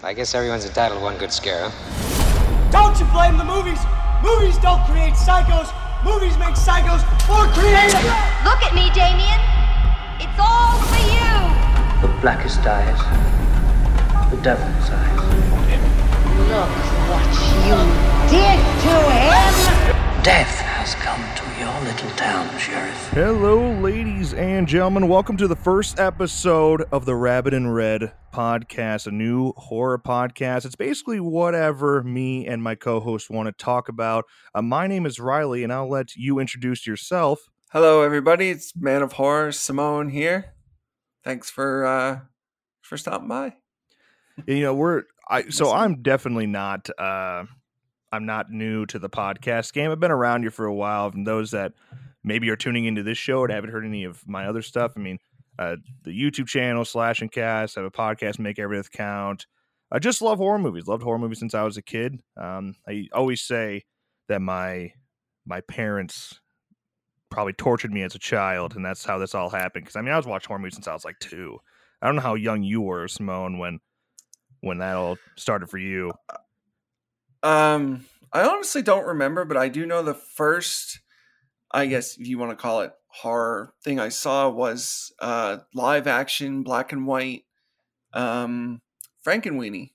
I guess everyone's entitled to one good scare, huh? Don't you blame the movies! Movies don't create psychos! Movies make psychos more creative! Look at me, Damien. It's all for you. The blackest eyes, the devil's eyes. Look what you did to him! Death has come to your little town, Sheriff. Hello, ladies and gentlemen. Welcome to the first episode of the Rabbit in Red podcast, a new horror podcast. It's basically whatever me and my co host want to talk about. Uh, my name is Riley, and I'll let you introduce yourself. Hello, everybody. It's Man of Horror Seamone here. Thanks for uh for stopping by. You know, we're I so I'm definitely not uh I'm not new to the podcast game. I've been around here for a while. And those that maybe are tuning into this show and haven't heard any of my other stuff, I mean, uh, the YouTube channel Slash N Cast I have a podcast, make everything count. I just love horror movies. Loved horror movies since I was a kid. Um, I always say that my my parents probably tortured me as a child, and that's how this all happened. Because I mean, I was watching horror movies since I was like two. I don't know how young you were, Seamone, when when that all started for you. Um, I honestly don't remember, but I do know the first, I guess if you want to call it horror thing I saw was uh live action black and white um Frankenweenie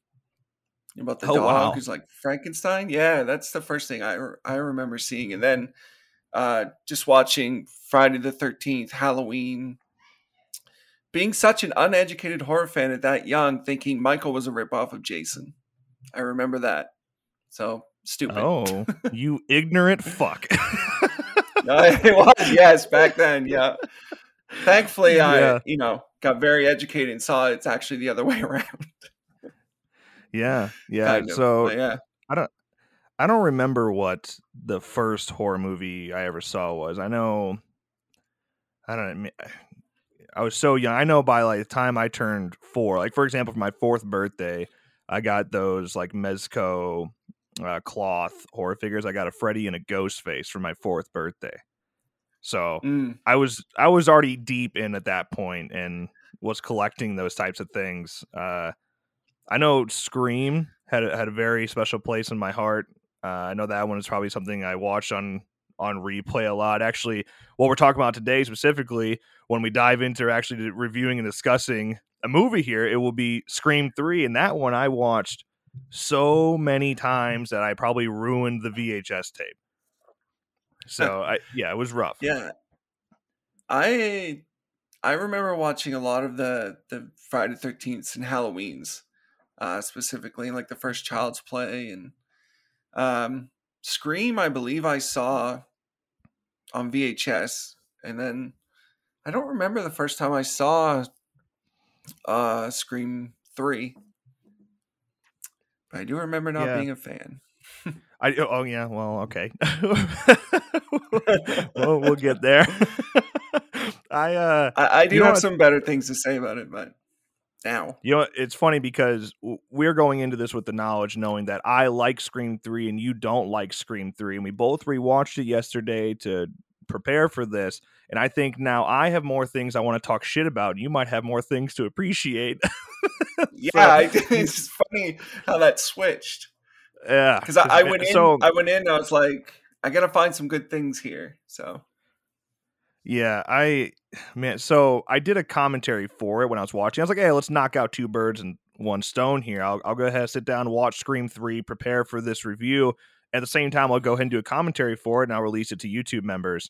about the Oh, dog wow. who's like Frankenstein. Yeah, that's the first thing I re- I remember seeing, and then uh just watching Friday the Thirteenth, Halloween. Being such an uneducated horror fan at that young, thinking Michael was a ripoff of Jason. I remember that. So stupid. Oh, you ignorant fuck. it was yes back then yeah thankfully Yeah. i you know got very educated and saw it's actually the other way around yeah, yeah. kind of. So yeah I don't I don't remember what the first horror movie I ever saw was. I know, I don't know. I was so young. I know by like the time I turned four, like for example, for my fourth birthday, I got those like Mezco uh, cloth horror figures. I got a Freddy and a Ghost face for my fourth birthday. So Mm, I was I was already deep in at that point and was collecting those types of things. Uh, I know Scream had a, had a very special place in my heart. Uh, I know that one is probably something I watched on on replay a lot. Actually, what we're talking about today specifically, when we dive into actually reviewing and discussing a movie here, it will be Scream Three, and that one I watched so many times that I probably ruined the VHS tape. So I yeah, it was rough. yeah i i remember watching a lot of the the friday 13th and halloweens uh specifically like the first child's play and um scream i believe i saw on vhs and then i don't remember the first time i saw uh scream 3 but i do remember not Yeah. being a fan I oh yeah, well okay. well, we'll get there. I uh i, I do have what- some better things to say about it but now you know it's funny because we're going into this with the knowledge knowing that I like Scream 3 and you don't like Scream 3 and we both rewatched it yesterday to prepare for this and I think now I have more things I want to talk shit about and you might have more things to appreciate. yeah So- it's funny how that switched yeah. because I, I went in so i went in i was like i gotta find some good things here so Yeah, I man, so I did a commentary for it when I was watching. I was like, "Hey, let's knock out two birds and one stone here. I'll I'll go ahead and sit down, watch Scream 3, prepare for this review. At the same time, I'll go ahead and do a commentary for it and I'll release it to YouTube members."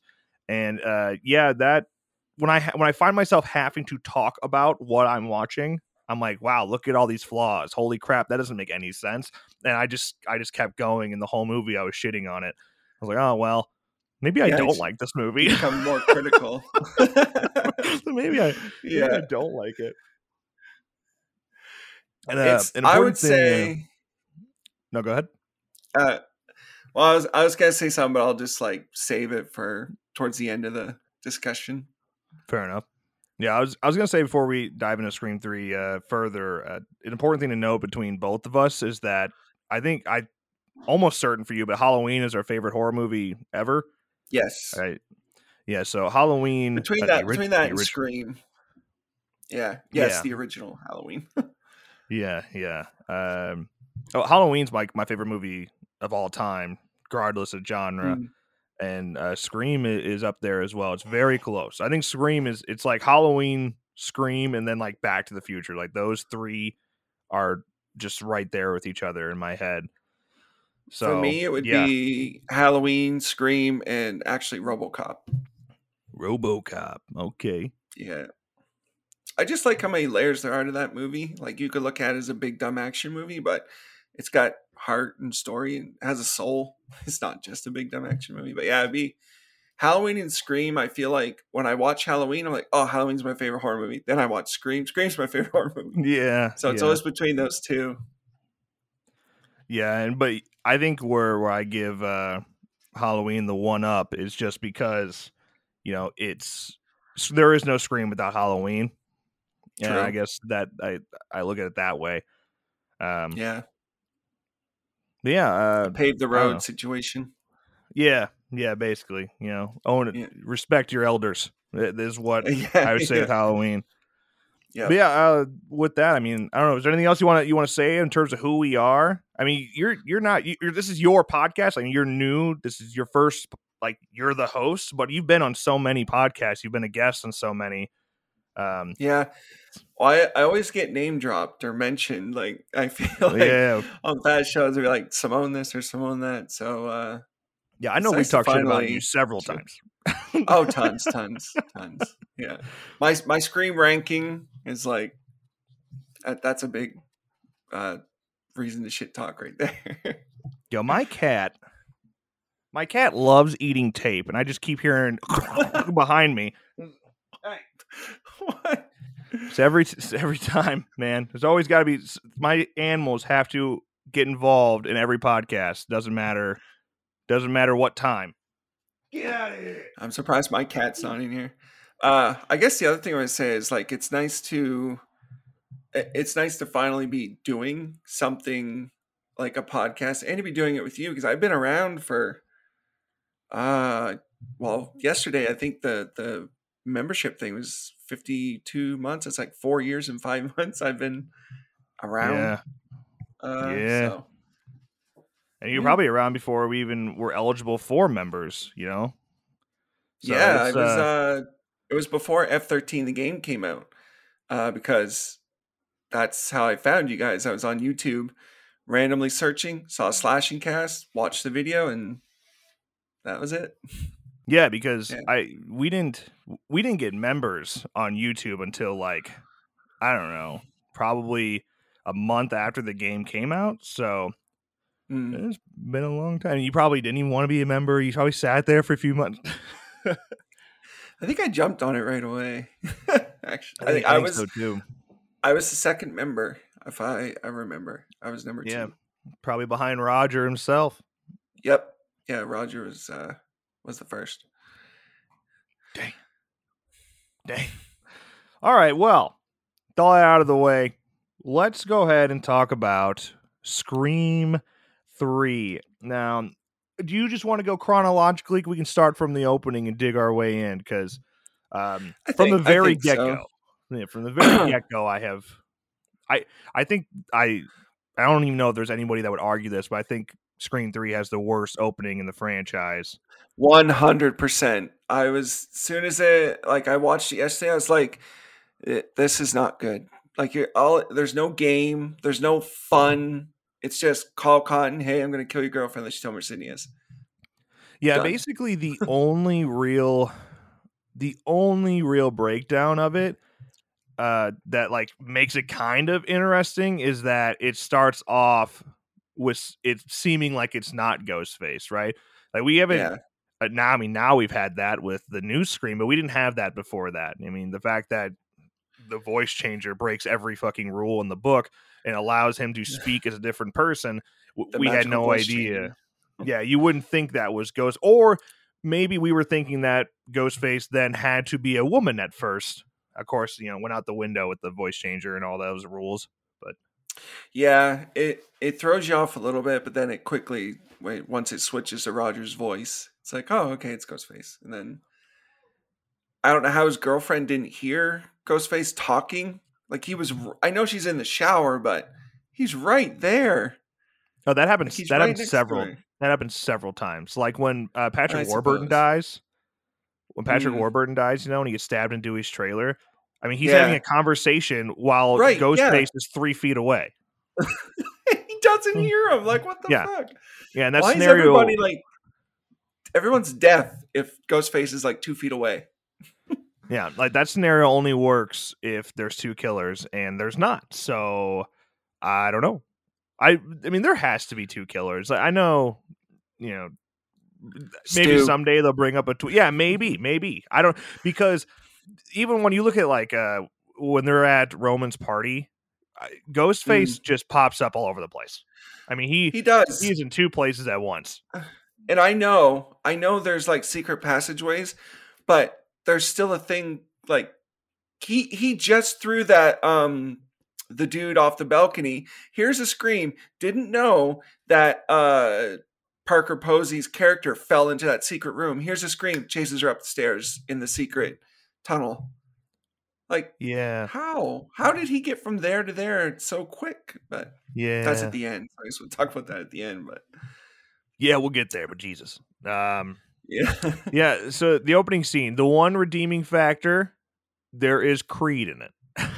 And uh yeah, that when I ha- when I find myself having to talk about what I'm watching, I'm like, "Wow, look at all these flaws. Holy crap, that doesn't make any sense." And I just I just kept going and the whole movie I was shitting on it. I was like, "Oh, well, maybe I don't like this movie." become more critical maybe I, maybe I yeah don't like it. And, uh, i would thing- say no, go ahead. uh well i was i was gonna say something but i'll just like save it for towards the end of the discussion Fair enough. Yeah, I was I was gonna say before we dive into Scream Three uh, further, uh, an important thing to note between both of us is that I think I almost certain for you, but Halloween is our favorite horror movie ever. yes Right? Yeah. So Halloween between uh, that between that and scream yeah yes Yeah. the original halloween Yeah, yeah. Um, oh, Halloween's my my favorite movie of all time, regardless of genre. Mm. And uh, Scream is up there as well. It's very close. I think Scream is it's like Halloween, Scream, and then like Back to the Future. Like those three are just right there with each other in my head. So For me, it would yeah. be Halloween, Scream, and actually RoboCop. RoboCop. Okay. Yeah. I just like how many layers there are to that movie. Like you could look at it as a big dumb action movie, but it's got heart and story and has a soul. It's not just a big dumb action movie. But yeah, it'd be Halloween and Scream. I feel like when I watch Halloween, I'm like, oh, Halloween's my favorite horror movie. Then I watch Scream. Scream's my favorite horror movie. Yeah. So it's yeah. always between those two. Yeah, and but I think where where I give uh Halloween the one up is just because you know it's there is no Scream without Halloween, and I guess that I I look at it that way. Um, Yeah. Yeah, uh, Pave the I don't know. road situation. yeah, yeah. Basically, you know, own it, Yeah. respect your elders. Is what Yeah, I would say with. Halloween. Yeah. But yeah, uh, with that, I mean, I don't know. Is there anything else you want to you want to say in terms of who we are? I mean, you're you're not. You're, this is your podcast. I mean, you're new. This is your first. Like, you're the host, but you've been on so many podcasts. You've been a guest on so many. Um, Yeah. I, I always get name dropped or mentioned. Like I feel like yeah, on past shows, they're like Seamone this or Seamone that. So uh yeah. I know we've nice talked shit about you several times. oh tons, tons, tons. Yeah. My my scream ranking is like that's a big uh reason to shit talk right there. Yo, my cat, my cat loves eating tape, and I just keep hearing behind me. what? So every s- every time, man, there's always got to be my animals have to get involved in every podcast. Doesn't matter, doesn't matter what time. Get out of here. I'm surprised my cat's not in here. Uh, I guess the other thing I would say is like it's nice to it's nice to finally be doing something like a podcast and to be doing it with you because I've been around for uh well yesterday I think the the membership thing was 52 months it's like 4 years and 5 months I've been around Yeah, uh Yeah. so and you're Yeah. probably around before we even were eligible for members. You know. So yeah, it was uh, uh it was before F13 the game came out. Uh because that's how I found you guys. I was on YouTube randomly searching, saw a Slash N Cast, watched the video and that was it. Yeah, because Yeah. I we didn't we didn't get members on YouTube until like I don't know, probably a month after the game came out. So Mm. it's been a long time. You probably didn't even want to be a member. You probably sat there for a few months. I think I jumped on it right away. Actually, I think I was so too. I was the second member if I I remember. I was number 2. Yeah, probably behind Roger himself. Yep. Yeah, Roger was uh was the first. Dang. Dang. All right. Well, all that out of the way, let's go ahead and talk about Scream 3. Now, do you just want to go chronologically? We can start from the opening and dig our way in because um, from the think- very get go, yeah, from the very get go, I have, I, I think I, I don't even know if there's anybody that would argue this, but I think Scream 3 has the worst opening in the franchise. One hundred percent. I was soon as it like I watched it yesterday. I was like, "Eh, "This is not good." Like you're all there's no game, there's no fun. It's just call Cotton. Hey, I'm gonna kill your girlfriend. Let's just tell is." Yeah, Done. basically the only real the only real breakdown of it uh that like makes it kind of interesting is that it starts off with it seeming like it's not Ghostface, right? Like we haven't Yeah, uh, now I mean now we've had that with the new Scream, but we didn't have that before that. I mean, the fact that the voice changer breaks every fucking rule in the book and allows him to speak as a different person, The we had no idea. changer. Yeah, you wouldn't think that was Ghost, or maybe we were thinking that Ghostface then had to be a woman at first. Of course, you know, went out the window with the voice changer and all those rules. Yeah. It it throws you off a little bit, but then it quickly wait once it switches to Roger's voice. It's like, oh, okay, it's Ghostface, and then I don't know how his girlfriend didn't hear Ghostface talking Like he was. I know she's in the shower, but he's right there. Oh, that Like happens. he's that right happens several. That happens several times. Like when uh, Patrick I Warburton suppose. dies. When Patrick Mm. Warburton dies, you know, and he gets stabbed in Dewey's trailer. I mean, he's having a conversation while Right, Ghostface yeah. is three feet away. he doesn't hear him. Like what the Hmm. Yeah. fuck? Yeah, and that Why scenario. is everybody like? Everyone's deaf if Ghostface is like two feet away. Yeah, like that scenario only works if there's two killers and there's not. So I don't know. I I mean there has to be two killers. I I know, you know, maybe Stu. someday they'll bring up a tw- yeah, maybe, maybe. I don't because even when you look at like uh when they're at Roman's party, I- Ghostface just pops up all over the place. I mean, he, Mm. He does. he's in two places at once. and I know, I know there's like secret passageways, but there's still a thing like he he just threw that um the dude off the balcony. Here's a scream. Didn't know that uh Parker Posey's character fell into that secret room. Here's a scream. Chases her up the stairs in the secret tunnel. Like Yeah, how? How did he get from there to there so quick? But yeah. that's at the end. I guess we'll talk about that at the end. But yeah, we'll get there, but Jesus. Um yeah, Yeah, so the opening scene, the one redeeming factor, there is Creed in it.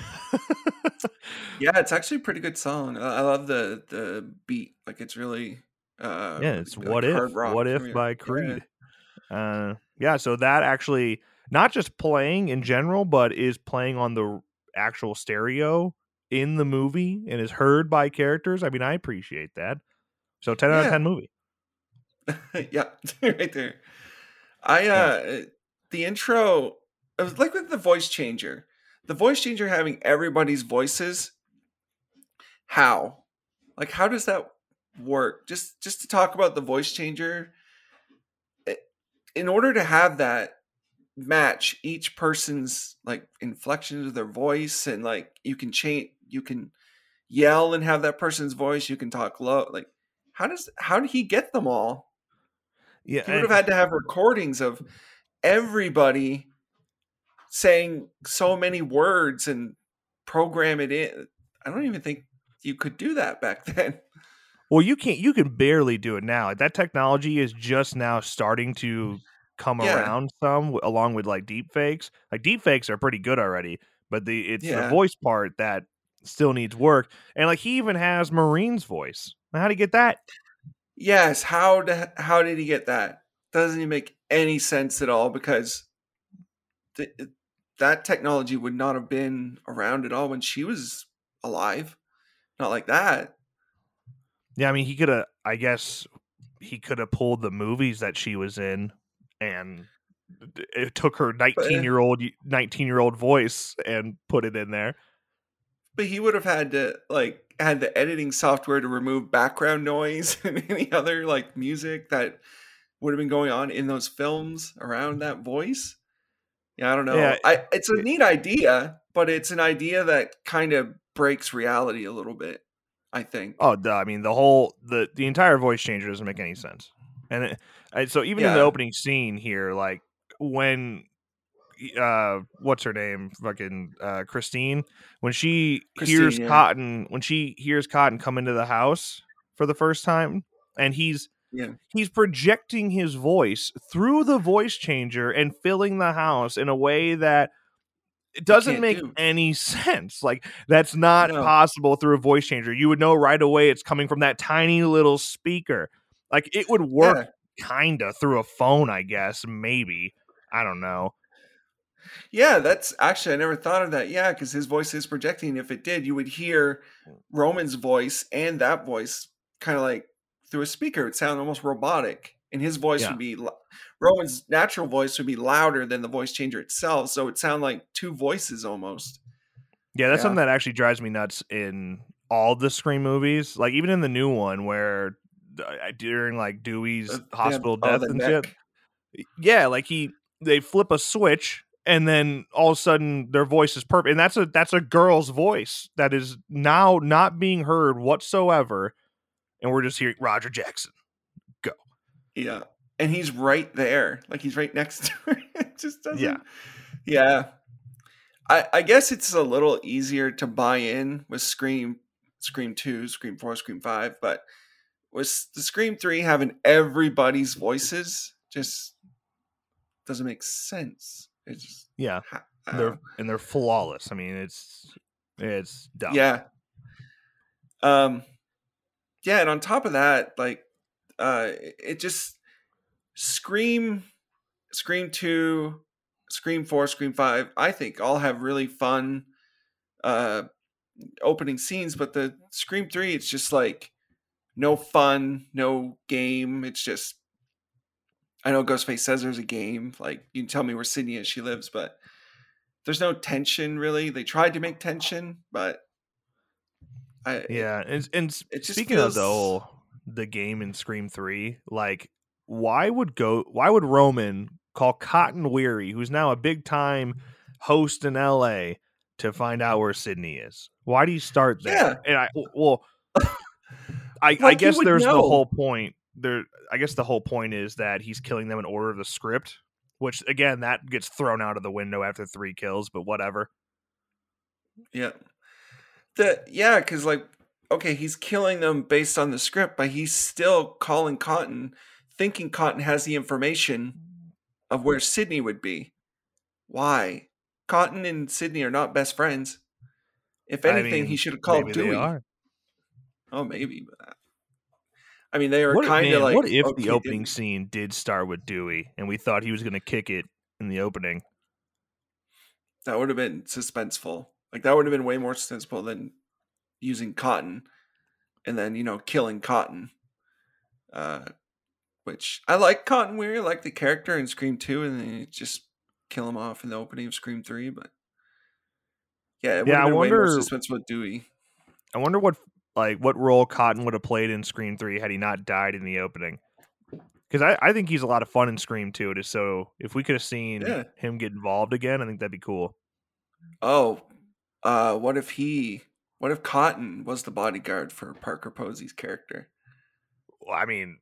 Yeah, it's actually a pretty good song. I love the the beat. Like it's really uh yeah, it's like What If, What If by Yeah. Creed. Uh yeah, so that actually not just playing in general, but is playing on the actual stereo in the movie and is heard by characters. I mean, I appreciate that. So 10 out of 10 movie. yeah, right there. I uh the intro it was like with the voice changer. The voice changer having everybody's voices. How? Like how does that work? Just just to talk about the voice changer in order to have that match each person's like inflections of their voice and like you can change you can yell and have that person's voice you can talk low like how does how did he get them all Yeah. he would have had to have recordings of everybody saying so many words and program it in. I don't even think you could do that back then. Well, you can't. You can barely do it now. That technology is just now starting to come Yeah. around some, along with like deep fakes. Like deep fakes are pretty good already, but the it's the voice part that still needs work. And like he even has Maureen's voice. Now, How do you get that? Yes, how to, how did he get that? Doesn't even make any sense at all because th- that technology would not have been around at all when she was alive. Not like that. Yeah, I mean, he could have. I guess he could have pulled the movies that she was in, and it took her nineteen year uh old nineteen year old voice and put it in there. But he would have had to like had the editing software to remove background noise and any other like music that would have been going on in those films around mm-hmm. that voice. Yeah, I don't know. Yeah, I it's a neat idea, but it's an idea that kind of breaks reality a little bit. I think. Oh, duh, I mean the whole the the entire voice changer doesn't make any sense. And it, so even in the opening scene here, like when uh what's her name fucking uh christine when she hears yeah. cotton when she hears cotton come into the house for the first time and he's Yeah. he's projecting his voice through the voice changer and filling the house in a way that it doesn't make do. any sense like that's not No. possible through a voice changer you would know right away it's coming from that tiny little speaker like it would work kinda through a phone i guess maybe i don't know Yeah, that's actually I never thought of that. Yeah, because his voice is projecting. If it did, you would hear mm. Roman's voice and that voice kind of like through a speaker. It would sound almost robotic, and his voice Yeah. would be Roman's natural voice would be louder than the voice changer itself. So it sound like two voices almost. Yeah, that's Yeah. something that actually drives me nuts in all the Scream movies. Like even in the new one where during like Dewey's Uh, hospital oh, death and neck. shit. Yeah, like he they flip a switch and then all of a sudden their voice is perfect. And that's a that's a girl's voice that is now not being heard whatsoever. And we're just hearing Roger Jackson. Go. Yeah, and he's right there, like he's right next to her. it just doesn't. Yeah. yeah. I, I guess it's a little easier to buy in with Scream, Scream Two, Scream Four, Scream Five, but with the Scream Three having everybody's voices, just doesn't make sense. It's just, Yeah, ha- they're and they're flawless. I mean, it's it's dumb. Yeah. Um yeah, and on top of that, like uh it just Scream Scream 2, Scream 4, Scream 5, I think all have really fun uh opening scenes, but the Scream 3 it's just like no fun, no game. It's just I know Ghostface says there's a game, like you can tell me where Sidney is, she lives, but there's no tension really. They tried to make tension, but I Yeah, and and s- it just speaking of the whole the game in Scream Three, like why would go why would Roman call Cotton Weary, who's now a big time host in L.A., to find out where Sidney is? Why do you start there? Yeah. and I well, I I Like, you guess there's the whole point. There, I guess the whole point is that he's killing them in order of the script, which again that gets thrown out of the window after three kills. But whatever. Yeah. The yeah, because like okay, he's killing them based on the script, but he's still calling Cotton, thinking Cotton has the information of where Sidney would be. Why? Cotton and Sidney are not best friends. If I anything, mean, he should have called Dewey. Oh, maybe. But I mean, they are kind of like. what if okay, the opening didn't- scene did start with Dewey and we thought he was going to kick it in the opening? That would have been suspenseful. Like that would have been way more suspenseful than using Cotton and then, you know, killing Cotton. Uh which I like Cotton Weary, I like the character in Scream 2 and then you just kill him off in the opening of Scream 3, but yeah, it would Yeah, I have been way more wonder- suspenseful with Dewey. I wonder what like what role Cotton would have played in Scream Three had he not died in the opening. Because I, I think he's a lot of fun in Scream Two. Just so if we could have seen Yeah. him get involved again, I think that'd be cool. Oh, uh what if he what if Cotton was the bodyguard for Parker Posey's character? Well, I mean,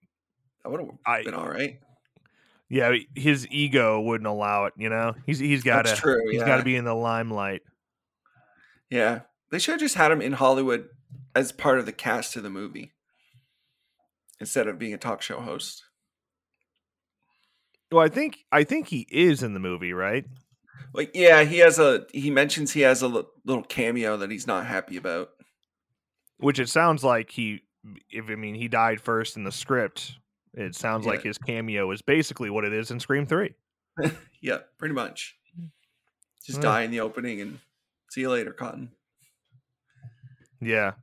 That would have I- been all right. yeah, his ego wouldn't allow it. You know, he's he's got to he's yeah. got to be in the limelight. Yeah. They should have just had him in Hollywood as part of the cast of the movie instead of being a talk show host. Well, I think I think he is in the movie, right? Like, yeah, he has a, he mentions he has a little cameo that he's not happy about. Which it sounds like he, if I mean he died first in the script. It sounds like his cameo is basically what it is in Scream Three. Yeah, pretty much. Just Yeah. die in the opening and see you later, Cotton. Yeah.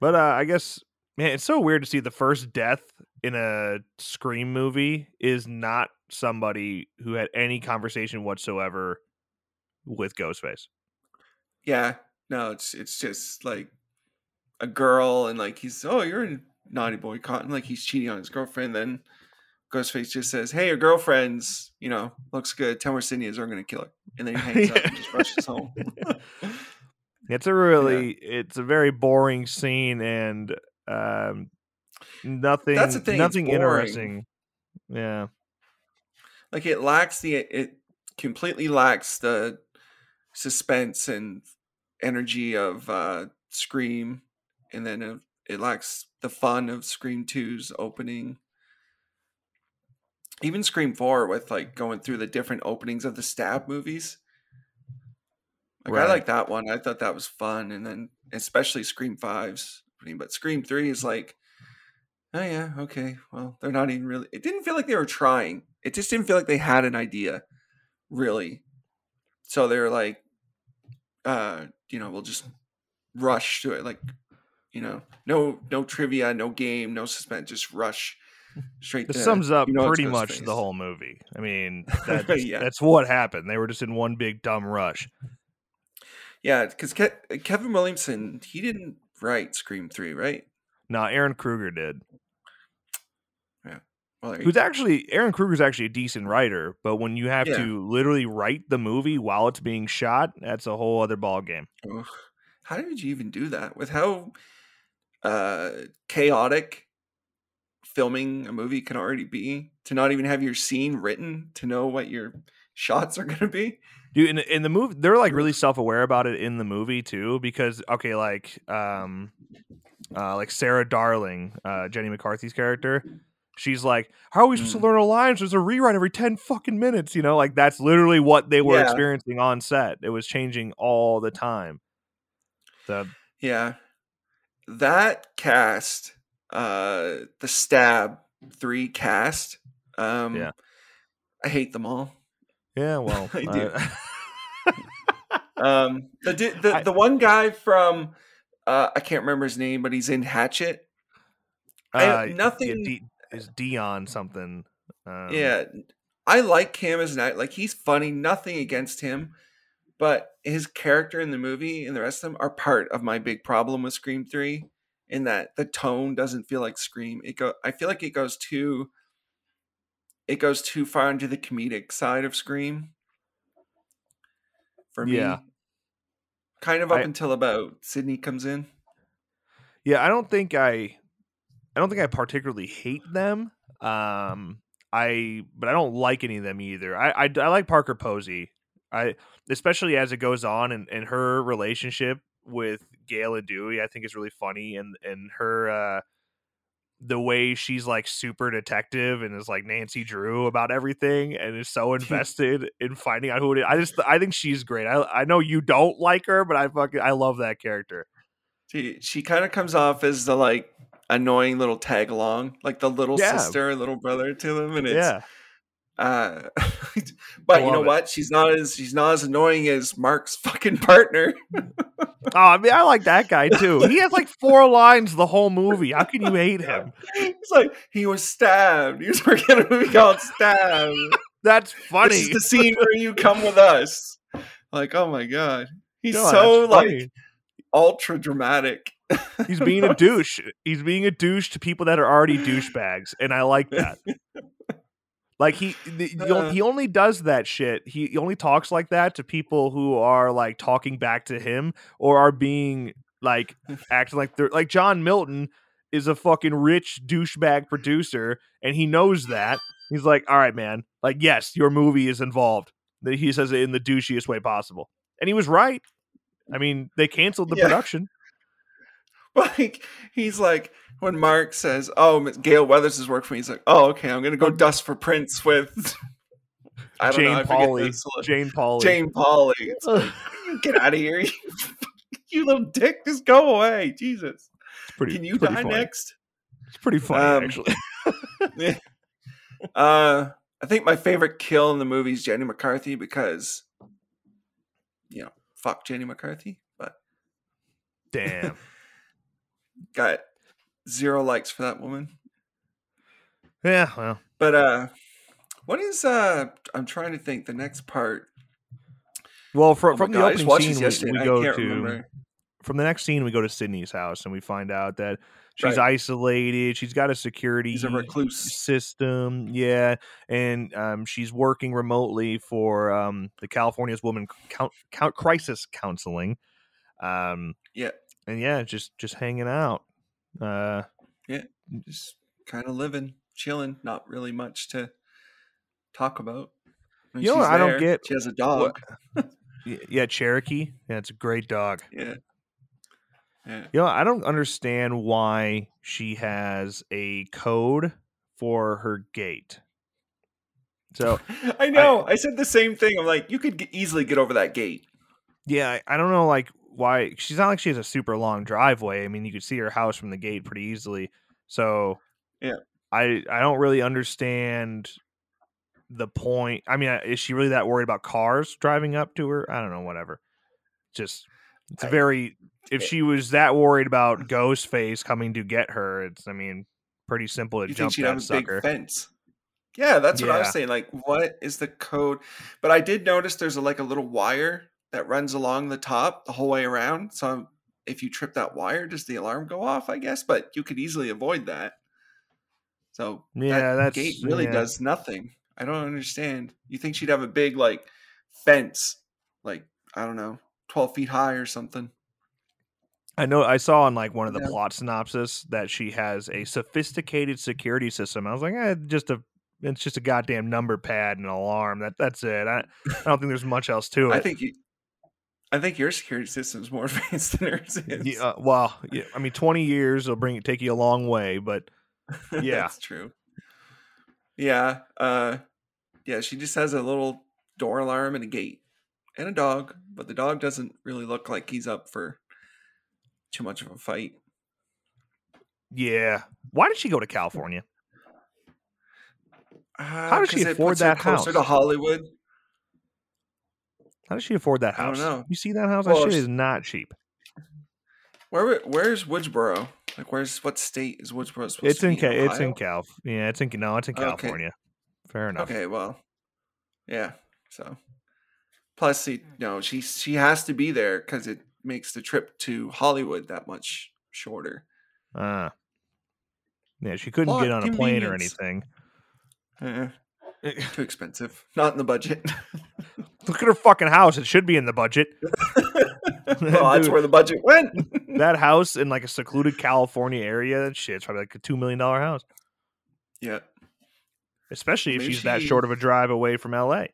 But uh, I guess man, it's so weird to see the first death in a Scream movie is not somebody who had any conversation whatsoever with Ghostface. Yeah, no, it's it's just like a girl and like he's oh you're a naughty boy, Cotton. Like he's cheating on his girlfriend. Then Ghostface just says, "Hey, your girlfriend's you know looks good. Tell her Sidney is. Gonna kill her." And then he hangs up and just rushes home. It's a really it's a very boring scene and um nothing the thing, nothing interesting. Yeah. like it lacks the it completely lacks the suspense and energy of uh scream and then it, it lacks the fun of scream 2's opening even scream 4 with like going through the different openings of the stab movies like i like that one i thought that was fun and then especially scream 5's but scream 3 is like oh yeah okay well they're not even really it didn't feel like they were trying it just didn't feel like they had an idea really so they're like uh you know we'll just rush to it like you know no no trivia no game no suspense just rush straight This to, sums up you know pretty much Ghostface. the whole movie. I mean, that's, Yeah. that's what happened. They were just in one big dumb rush. Yeah because Ke- kevin williamson he didn't write scream 3 right No, Ehren Kruger did. Yeah, well Who's actually Ehren Kruger's actually a decent writer, but when you have Yeah. to literally write the movie while it's being shot, that's a whole other ball game. Ugh. How did you even do that with how uh, chaotic filming a movie can already be? To not even have your scene written to know what you're shots are gonna be. Dude, in, in the movie, they're like really self aware about it in the movie too, because okay, like um, uh, like Sarah Darling, uh, Jenny McCarthy's character, she's like, "How are we supposed to Mm. learn our lines? There's a rewrite every ten fucking minutes." You know, like that's literally what they were Yeah. experiencing on set. It was changing all the time. The Yeah. That cast, uh the stab three cast, um Yeah. I hate them all. Yeah, well, I do. Um the the, I- the one guy from uh I can't remember his name, but he's in Hatchet. Uh, yeah, nothing- D- is Deon something? Um, yeah. I like him as an like he's funny, nothing against him. But his character in the movie and the rest of them are part of my big problem with Scream 3 in that the tone doesn't feel like Scream. It go I feel like it goes too it goes too far into the comedic side of Scream. For me. Yeah. Kind of up I- until about Sidney comes in. Yeah, I don't think I I don't think I particularly hate them. Um I but I don't like any of them either. I I, I like Parker Posey. I especially as it goes on and, and her relationship with Gail and Dewey, I think is really funny and and her uh the way she's like super detective and is like Nancy Drew about everything and is so invested in finding out who it is. I just I think she's great. I I know you don't like her, but I fucking I love that character. She she kind of comes off as the like annoying little tag along, like the little Yeah. sister, little brother to them, and it's Yeah. Uh but you know it. what? She's not as she's not as annoying as Mark's fucking partner. Oh, I mean, I like that guy too. He has like four lines the whole movie. How can you hate him? He's like he was stabbed. He was working a movie called Stab. That's This funny. is the scene where you come with us. Like, oh my god. He's No, so like funny. ultra dramatic. he's being a douche. He's being a douche to people that are already douchebags, and I like that. Like he, the, he Uh. he only does that shit. He, he only talks like that to people who are like talking back to him or are being like acting like they're like John Milton is a fucking rich douchebag producer, and he knows that. He's like, all right, man. Like, yes, your movie is involved. That He says it in the douchiest way possible, and he was right. I mean, they canceled the Yeah. production. Like he's like when Mark says, "Oh, Miss Gail Weathers has worked for me," he's like, "Oh, okay, I'm gonna go dust for prints with I don't Jane know, Pauley. Jane Pauley. Jane Pauley. It's like, get out of here, you, you little dick! Just go away, Jesus! It's pretty, Can you pretty die funny. next? It's pretty funny, Um, actually. Uh, I think my favorite kill in the movie is Jenny McCarthy because, you know, fuck Jenny McCarthy, but Damn. Got zero likes for that woman. Yeah, well, But uh what is uh I'm trying to think the next part. well, from Oh from the God, just opening scene, we, we go to remember. from the next scene we go to Sidney's house and we find out that she's Right. isolated. She's got a security a recluse. system, yeah, and um, she's working remotely for um, the California's Woman Count, Count Crisis Counseling. Um, Yeah. And yeah, just just hanging out. Uh, yeah, Just kind of living, chilling, not really much to talk about. When You know I don't get? She has a dog. yeah, Cherokee. Yeah, it's a great dog. Yeah. Yeah. You know, I don't understand why she has a code for her gate. So I know. I, said the same thing. I'm like, you could easily get over that gate. yeah, I, I don't know like why she's not like she has a super long driveway. I mean, you could see her house from the gate pretty easily. So Yeah. I I don't really understand the point. I mean, is she really that worried about cars driving up to her? I don't know. Whatever. Just it's I- very. If eh she was that worried about Ghostface coming to get her, it's I mean pretty simple to You think jump she'd that have sucker. big fence? Yeah, that's what I was saying. Like, what is the code? But I did notice there's a, like a little wire that runs along the top the whole way around. So if you trip that wire, does the alarm go off? I guess, but you could easily avoid that. So Yeah, that that's- gate really yeah. does nothing. I don't understand. You think she'd have a big like fence, like I don't know, twelve feet high or something? I know I saw on like one of the Yeah. plot synopsis that she has a sophisticated security system. I was like, eh, just a It's just a goddamn number pad and an alarm. That that's it. I, I don't think there's much else to it. I think you. I think your security system's more advanced than hers is. Yeah, uh, well, yeah, I mean, 20 years will bring take you a long way, but yeah. That's true. Yeah. Uh yeah, she just has a little door alarm and a gate and a dog, but the dog doesn't really look like he's up for too much of a fight. yeah. Why did she go to California? How does she afford that closer house? to Hollywood? How does she afford that house? I don't house? know. You see that house? Well, that shit is not cheap. Where where's Woodsboro? Like where's what state is Woodsboro supposed It's to in be? Ca- it's in Ohio? Cal. Yeah, it's in no, it's in Okay. California. Fair enough. Okay, well, yeah. So, plus, you know, she she has to be there because it makes the trip to Hollywood that much shorter. Uh, yeah, she couldn't Plot get on a plane or anything. Eh, too expensive. Not in the budget. Look at her fucking house. It should be in the budget. well, that's where the budget went. that house in like a secluded California area. That shit's probably like a two million dollar house. yeah. Especially if Maybe she's that short of a drive away from LA.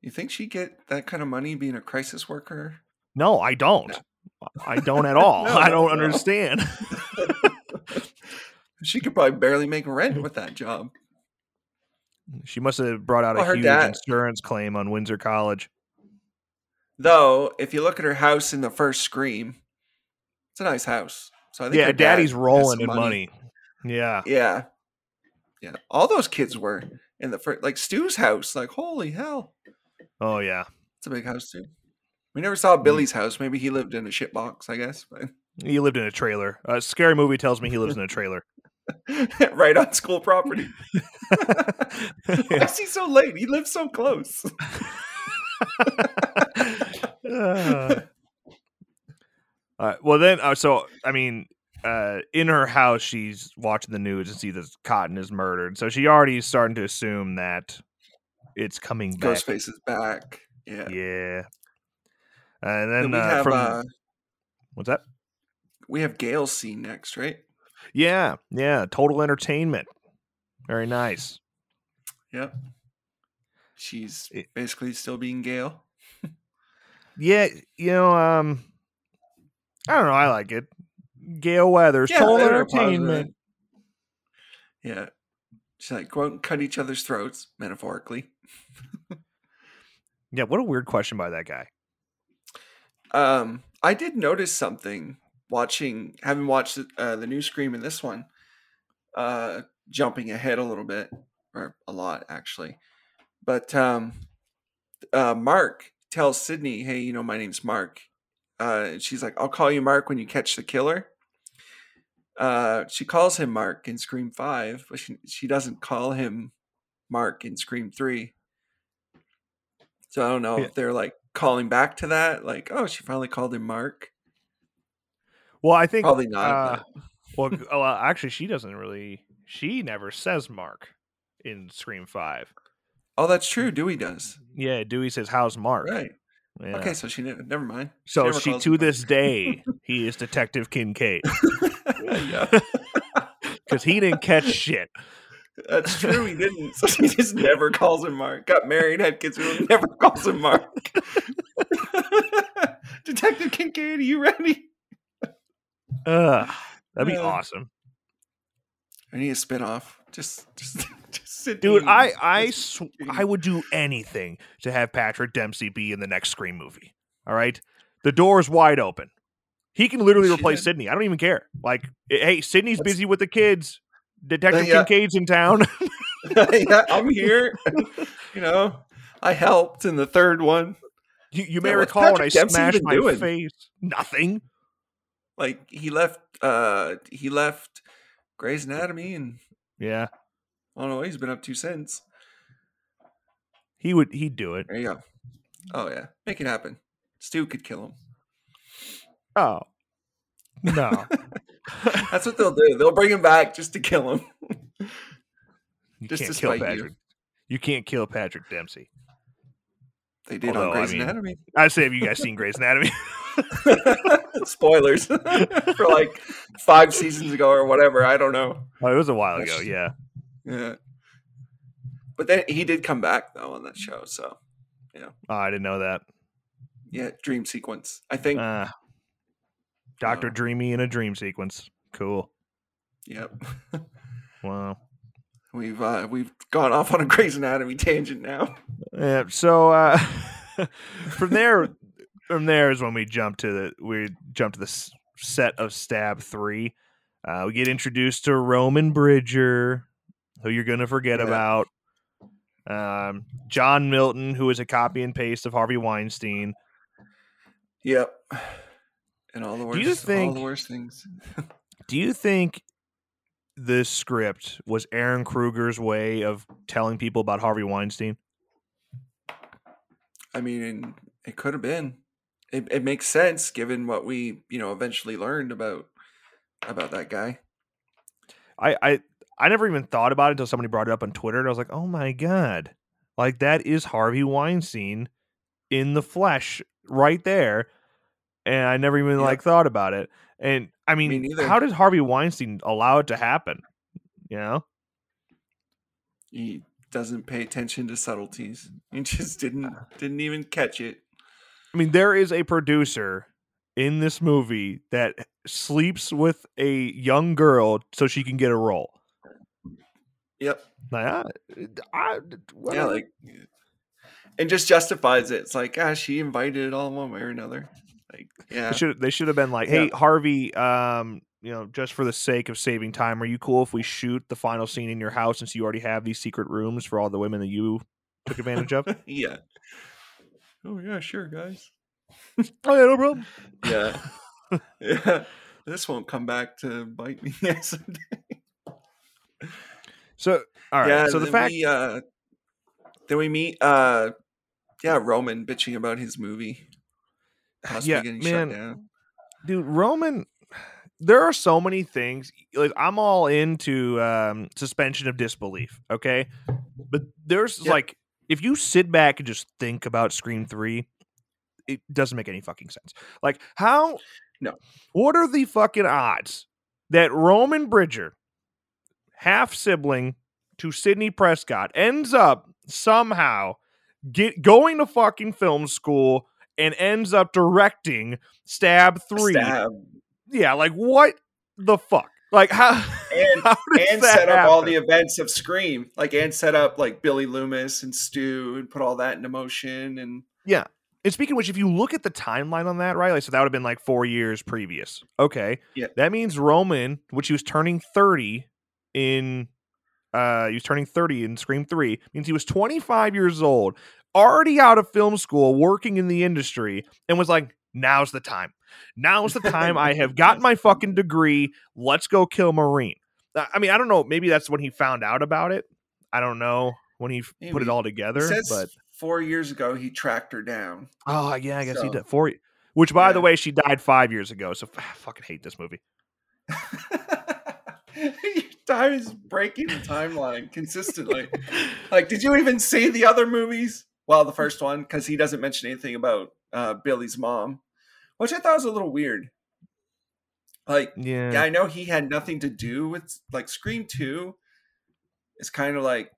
You think she get that kind of money being a crisis worker? No, I don't. I don't at all. No, I don't no. understand. She could probably barely make rent with that job. She must have brought out Well, a huge dad- insurance claim on Windsor College. Though, if you look at her house in the first Scream, it's a nice house. So I think Yeah, her dad daddy's rolling in money. Yeah. Yeah, yeah. All those kids were in the first, like Stu's house. Like, holy hell, Oh yeah. it's a big house too. We never saw mm. Billy's house. Maybe he lived in a shit box, I guess. But He lived in a trailer. A scary movie tells me he lives in a trailer. right on school property. Why is he so late? He lives so close. Uh, all right. Well, then, uh, so I mean, uh, in her house, she's watching the news and see that Cotton is murdered. So she already is starting to assume that it's coming back. Ghostface is back. Yeah. Yeah. And Then then we uh, have from uh, what's that? we have Gail's scene next, right? Yeah, yeah. Total entertainment. Very nice. Yep. She's It- basically still being Gail. Yeah, you know, um, I don't know. I like it. Gail Weathers, total entertainment. Yeah. She's like, go out and cut each other's throats, metaphorically. Yeah, what a weird question by that guy. Um, I did notice something watching, having watched uh, the new Scream in this one, uh, jumping ahead a little bit, or a lot actually. But um, uh, Mark tells Sidney, "Hey, you know my name's Mark." Uh, she's like, "I'll call you Mark when you catch the killer." Uh, she calls him Mark in Scream Five, but she she doesn't call him Mark in Scream Three. So I don't know Yeah. if they're like calling back to that, like, oh, she finally called him Mark. Well, I think Probably not. uh, well, well, actually, she doesn't really. She never says Mark in Scream Five. oh, that's true. Dewey does. Yeah, Dewey says, "How's Mark?" Right. Yeah. Okay, so she never, never mind. So never she to him this day he is Detective Kincaid yeah, because he didn't catch shit. that's true. He didn't. So she just never calls him Mark. Got married, had kids, never calls him Mark. Detective Kincaid, are you ready? Ugh, that'd be Uh, awesome, I need a spinoff. Just, just, just sit. dude. down. I I sw- I would do anything to have Patrick Dempsey be in the next Scream movie. All right, the door is wide open. He can literally replace. Sidney. I don't even care. Like, hey, Sidney's That's- busy with the kids. Detective yeah. Kincaid's in town. yeah, I'm here. you know, I helped in the third one. you, you may Yeah, recall when I Dempsey smashed my doing? face. Nothing. Like he left. uh He left Grey's Anatomy, and Yeah, I don't know what he's been up to since. he would. He'd do it. There you go. Oh yeah, make it happen. Stu could kill him. Oh no, That's what they'll do. They'll bring him back just to kill him. you Just can't to kill spite you. Patrick. You. can't kill Patrick Dempsey. They did Although, on I Grey's mean- Anatomy. I say, have you guys seen Grey's Anatomy? Spoilers for like five seasons ago or whatever. I don't know. oh, it was a while ago. Yeah, Yeah. But then he did come back though on that show, so yeah. Oh, I didn't know that. yeah, dream sequence. I think. Uh, Doctor Oh. Dreamy in a dream sequence. Cool. yep. Wow. we've uh, we've gone off on a Grey's Anatomy tangent now. Yeah. So uh, from there, from there is when we jump to the we jump to the s- set of Stab Three. Uh, we get introduced to Roman Bridger, who you're gonna forget Yeah. about. Um, John Milton, who is a copy and paste of Harvey Weinstein. Yep. And all the worst, do you all think- the worst things. Do you think this script was Ehren Kruger's way of telling people about Harvey Weinstein? I mean, it could have been. It, it makes sense given what we, you know, eventually learned about about that guy. I, I I never even thought about it until somebody brought it up on Twitter, and I was like, "Oh my god!" Like that is Harvey Weinstein in the flesh, right there. And I never even Yep. like thought about it. And I mean, neither. how did Harvey Weinstein allow it to happen? You know, He doesn't pay attention to subtleties. He just didn't didn't even catch it. I mean, there is a producer in this movie that sleeps with a young girl so she can get a role. Yep. Like, I, I, Yeah, like and just justifies it. It's like, ah, she invited it all one way or another. Like, yeah. They should they should have been like, Yeah. "Hey, Harvey, um, you know, just for the sake of saving time, are you cool if we shoot the final scene in your house since you already have these secret rooms for all the women that you took advantage of?" yeah. Oh yeah, sure, guys. oh yeah, no problem. Yeah. yeah. This won't come back to bite me someday. So, all right. Yeah, so the fact, we, uh, then we meet, uh, yeah, Roman bitching about his movie. Yeah, getting man. shut down. dude, Roman, there are so many things. Like I'm all into um, suspension of disbelief. Okay, but there's Yep. like if you sit back and just think about Scream Three, it doesn't make any fucking sense. Like how? No. What are the fucking odds that Roman Bridger, half sibling to Sidney Prescott, ends up somehow get going to fucking film school and ends up directing Stab Three? Stab. Yeah, like what the fuck? Like how? And, how and set up all the events of Scream. Like, and set up like Billy Loomis and Stu and put all that into motion. And Yeah. And speaking of which, if you look at the timeline on that, right? Like, so that would have been like four years previous. Okay. Yeah. That means Roman, which he was turning 30 in uh he was turning 30 in Scream 3, means he was 25 years old, already out of film school, working in the industry, and was like, now's the time. Now's the time. I have got my fucking degree. Let's go kill Maureen. I mean, I don't know. Maybe that's when he found out about it. I don't know when he f- put it Maybe. all it together. says But four years ago he tracked her down. Oh yeah, I guess he did four. Which, by the way, she died five years ago. So I fucking hate this movie. Your Time is breaking the timeline consistently. like, did you even see the other movies? Well, the first one, because he doesn't mention anything about uh, Billy's mom, which I thought was a little weird. Like, Yeah, yeah, I know he had nothing to do with like Scream Two. It's kind of like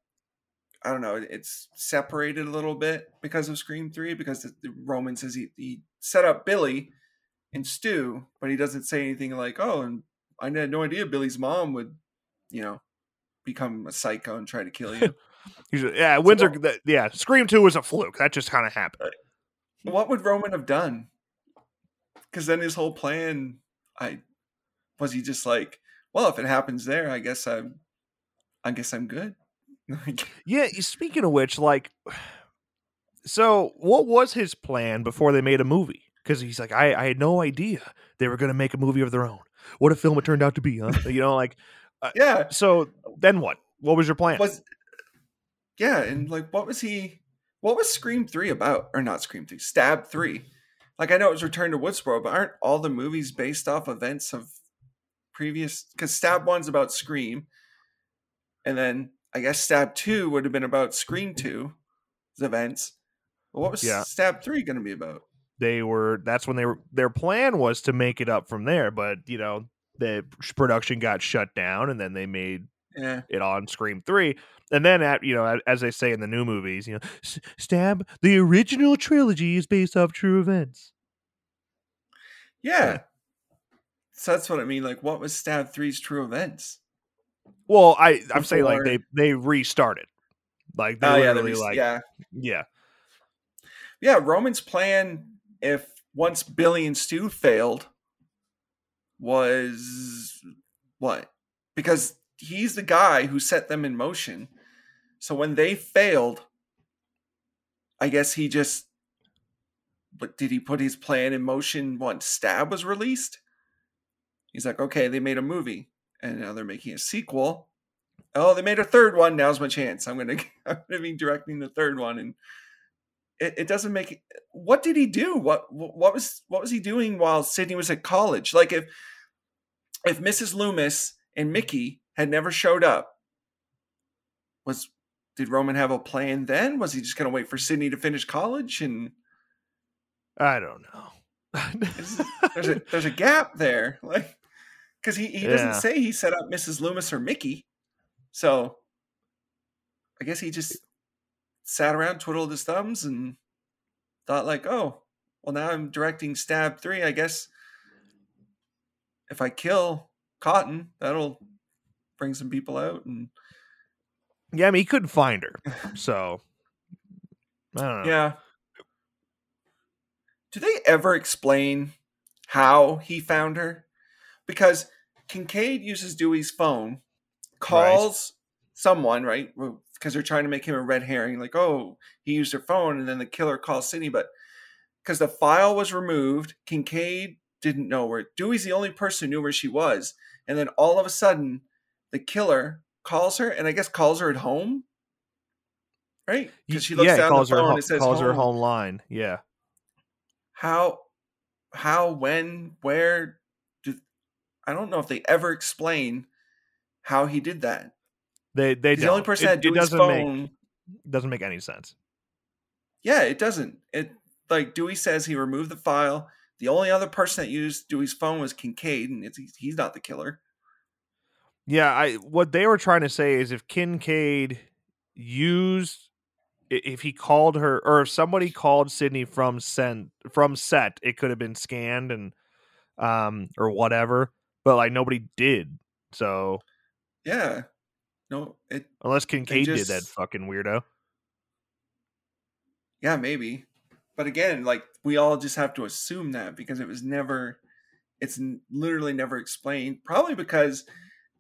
I don't know. It's separated a little bit because of Scream Three because the, the Roman says he, he set up Billy and Stu, but he doesn't say anything like, "Oh, and I had no idea Billy's mom would, you know, become a psycho and try to kill you." Yeah. Windsor. th- yeah, Scream Two was a fluke. That just kind of happened. what would Roman have done? Because then his whole plan, I was he just like, well, if it happens there, I guess I'm, I guess I'm good. Yeah. Speaking of which, like, so what was his plan before they made a movie? Because he's like, I, I had no idea they were going to make a movie of their own. What a film it turned out to be, huh? you know, like, Uh, yeah, so then what? What was your plan? was yeah, and like, what was he? What was Scream Three about? Or not Scream Three? Stab Three. Like I know it was Return to Woodsboro, but aren't all the movies based off events of previous? Because Stab One's about Scream, and then I guess Stab Two would have been about Scream 2's events. But what was Yeah. Stab Three going to be about? they were that's when they were their plan was to make it up from there but you know the production got shut down and then they made Yeah. it on Scream Three, and then at you know as they say in the new movies, you know, stab the original trilogy is based off true events. Yeah. So that's what I mean. Like, what was Stab 3's true events? Well, I I'm saying like they they restarted, like they Oh, literally res- like yeah. yeah Yeah. Roman's plan, if once Billy and Stu failed, was what? Because he's the guy who set them in motion. So when they failed, I guess he just. But did he put his plan in motion once Stab was released? He's like, okay, they made a movie, and now they're making a sequel. Oh, they made a third one. Now's my chance. I'm gonna, I'm gonna be directing the third one, and it, it doesn't make. What did he do? What what was what was he doing while Sidney was at college? Like if if Mrs. Loomis and Mickey had never showed up, was did Roman have a plan then? Was he just gonna wait for Sidney to finish college? And I don't know. there's a there's a gap there, like because he he doesn't say he set up Mrs. Loomis or Mickey, so I guess he just sat around, twiddled his thumbs, and thought like, oh, well now I'm directing Stab Three. I guess if I kill Cotton, that'll bring some people out, and yeah, I mean he couldn't find her, so I don't know. yeah. Do they ever explain how he found her? Because Kincaid uses Dewey's phone, calls someone, right? Because they're trying to make him a red herring, like, oh, he used her phone, and then the killer calls Sidney. But because the file was removed, Kincaid didn't know where. Dewey's the only person who knew where she was. And then all of a sudden, the killer calls her, and I guess calls her at home. Right? Because she looks yeah, down calls the her phone ho- and it says calls her home home line. Yeah, how how when where do i don't know if they ever explain how he did that they they the only person it, that do his doesn't phone make doesn't make any sense. yeah it doesn't it like dewey says he removed the file the only other person that used dewey's phone was kincaid and it's he's not the killer Yeah, I what they were trying to say is if Kincaid used if he called her or if somebody called Sidney from sent from set, it could have been scanned and um or whatever, but like nobody did. So yeah no it unless Kincaid did that fucking weirdo. yeah maybe. But again like we all just have to assume that because it was never it's literally never explained probably because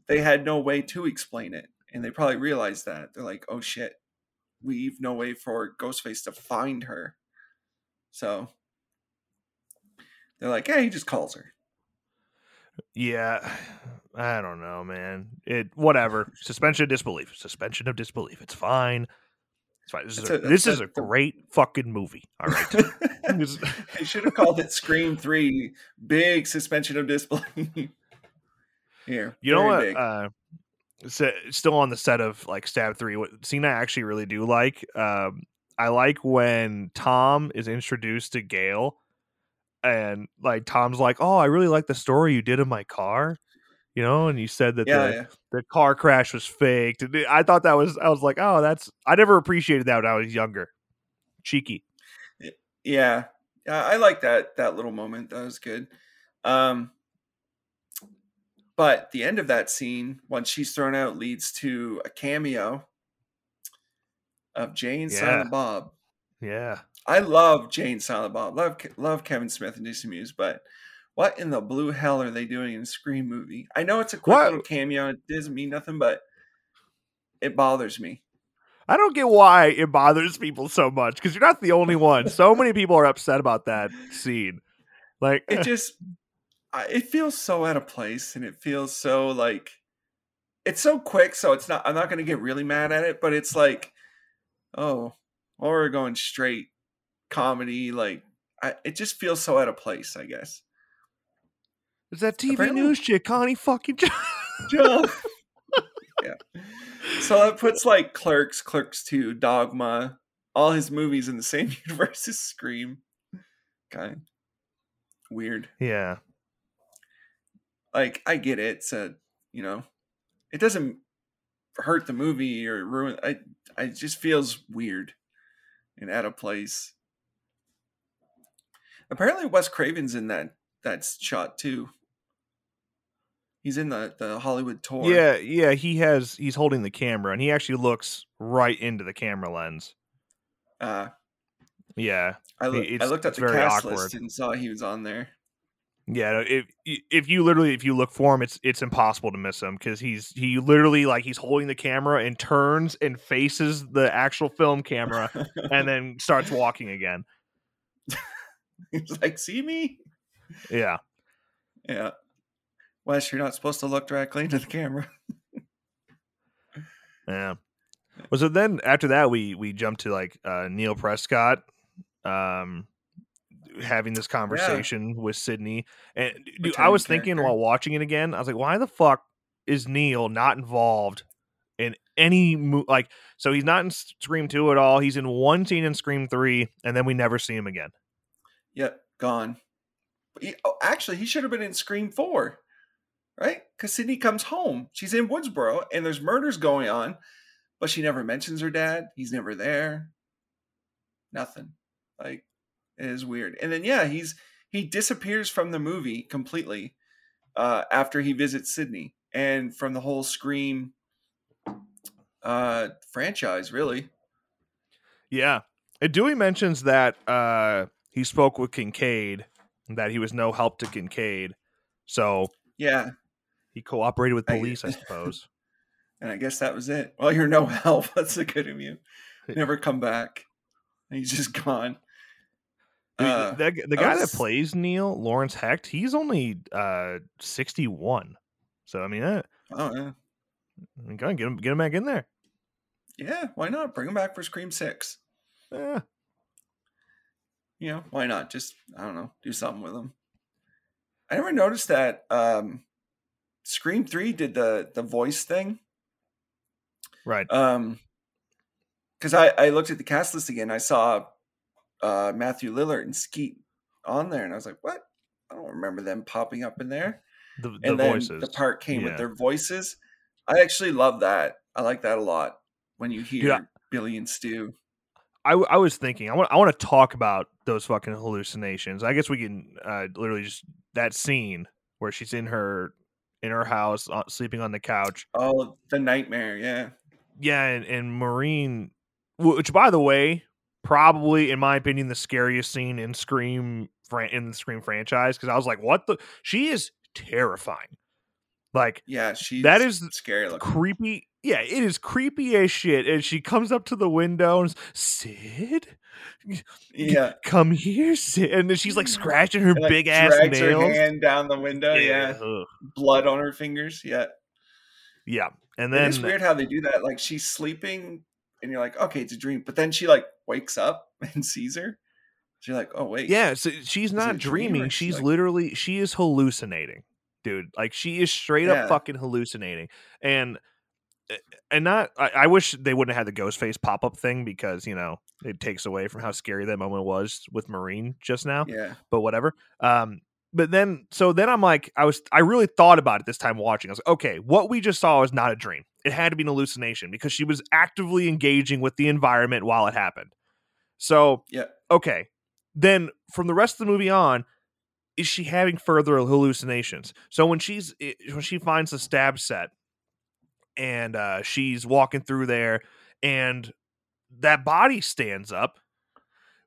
they had no way to explain it and they probably realized that. They're like oh shit. We've no way for ghostface to find her. So they're like yeah he just calls her Yeah. I don't know, man. It whatever. Suspension of disbelief. Suspension of disbelief. It's fine. It's fine. This is a, a- this is a great fucking movie. All right. They should have called it scream 3 big suspension of disbelief here You know what? Uh, still on the set of like Stab Three. What scene I actually really do like? Um, I like when Tom is introduced to Gail, and like Tom's like, "Oh, I really like the story you did of my car," you know, and you said that yeah the yeah the car crash was faked. And I thought that was, I was like, "Oh, that's." I never appreciated that when I was younger. Cheeky. Yeah, yeah, I like that that little moment. That was good. Um, but the end of that scene, once she's thrown out, leads to a cameo of Jay and Yeah. Silent Bob. Yeah. I love Jay and Silent Bob. Love love Kevin Smith and Jason Mewes, but what in the blue hell are they doing in a Scream movie? I know it's a quick What? little cameo. It doesn't mean nothing, but it bothers me. I don't get why it bothers people so much because you're not the only one. So many people are upset about that scene. Like, it eh. just, it feels so out of place and it feels so like it's so quick so it's not i'm not going to get really mad at it but it's like oh or we're going straight comedy like I, it just feels so out of place i guess It's that TV Apparently- news chick, Connie fucking. Joe. yeah so that puts like clerks clerks 2 dogma all his movies in the same universe as scream kind of weird yeah, like I get it. It's a you know, it doesn't hurt the movie or ruin. I I it just feels weird and out of place. Apparently, Wes Craven's in that that shot too. He's in the the Hollywood tour. Yeah, yeah, he has he's holding the camera and he actually looks right into the camera lens. Uh, Yeah. I, loo- I looked at the cast awkward. list and saw he was on there. Yeah, if if you literally if you look for him, it's it's impossible to miss him because he's he literally like he's holding the camera and turns and faces the actual film camera and then starts walking again. He's like, "See me? Yeah, Yeah." Wes, you're not supposed to look directly into the camera. yeah. Well, so then after that we we jumped to like uh Neil Prescott, um, having this conversation with Sidney, and dude, I was thinking while watching it again, I was like, why the fuck is Neil not involved in any mo- like? So he's not in Scream Two at all. He's in one scene in Scream Three, and then we never see him again. Yep, gone. He, oh, actually, he should have been in Scream Four, right? Because Sidney comes home. She's in Woodsboro, and there's murders going on, but she never mentions her dad. He's never there. Nothing. Like it is weird. And then yeah, he's he disappears from the movie completely uh, after he visits Sidney, and from the whole Scream uh, franchise, really. Yeah, and Dewey mentions that uh he spoke with Kincaid, that he was no help to Kincaid, so Yeah, he cooperated with police, I suppose. And I guess that was it. Well, you're no help. That's the good of you. Never come back. He's just gone. Uh, the, the I guy was- that plays Neil, Lawrence Hecht, he's only uh 61. So I mean, uh, oh yeah. I mean, go on, get him, get him back in there. Yeah, why not? Bring him back for Scream Six. Yeah. You know, why not? Just I don't know, do something with them. I never noticed that um Scream Three did the the voice thing. Right. Um because I, I looked at the cast list again, I saw uh Matthew Lillard and Skeet on there, and I was like, what? I don't remember them popping up in there. The, the and then voices. the part came Yeah. with their voices. I actually love that. I like that a lot when you hear Yeah. Billy and Stu. I, I was thinking I want I want to talk about those fucking hallucinations. I guess we can uh, literally just that scene where she's in her in her house uh, sleeping on the couch. Oh, the nightmare, yeah. Yeah, and, and Maureen, wh- which by the way, probably in my opinion the scariest scene in Scream in the Scream franchise because I was like, what the? She is terrifying. Like Yeah, she That is scary looking. creepy. Yeah, it is creepy as shit. And she comes up to the window and is, Sid, Yeah. come here, Sid. And then she's like scratching her And, like, big ass drags nails. her hand down the window, yeah. ugh. Blood on her fingers, yeah. yeah. And Then, then it's weird how they do that. Like she's sleeping and you're like, okay, it's a dream. But then she like wakes up and sees her. So you're like, oh wait. Yeah, so she's it not a dream dreaming. she's, She's like- literally she is hallucinating, dude. Like she is straight up fucking hallucinating. And and not I, I wish they wouldn't have had the ghost face pop up thing because, you know, it takes away from how scary that moment was with Maureen just now. Yeah. But whatever. Um but then so then I'm like I was I really thought about it this time watching. I was like, okay, what we just saw was not a dream. It had to be an hallucination because she was actively engaging with the environment while it happened. So Yeah. okay, then from the rest of the movie on, is she having further hallucinations? So when she's when she finds the stab set and uh, she's walking through there, and that body stands up,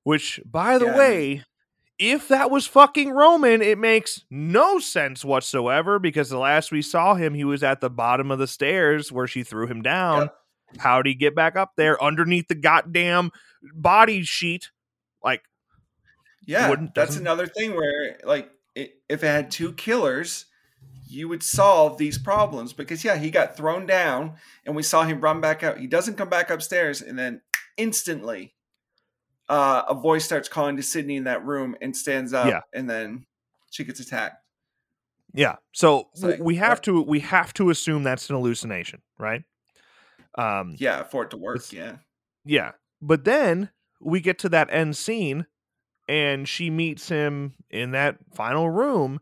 which by the Yeah. way. If that was fucking Roman, it makes no sense whatsoever because the last we saw him, he was at the bottom of the stairs where she threw him down. Yep. How'd he get back up there underneath the goddamn body sheet? Like, Yeah. That's another thing where like it, if it had two killers, you would solve these problems because yeah, he got thrown down and we saw him run back out. He doesn't come back upstairs and then instantly uh, a voice starts calling to Sidney in that room and stands up Yeah. and then she gets attacked. Yeah. So like, we have to we have to assume that's an hallucination, right? Um Yeah, for it to work. Yeah. yeah. But then we get to that end scene and she meets him in that final room,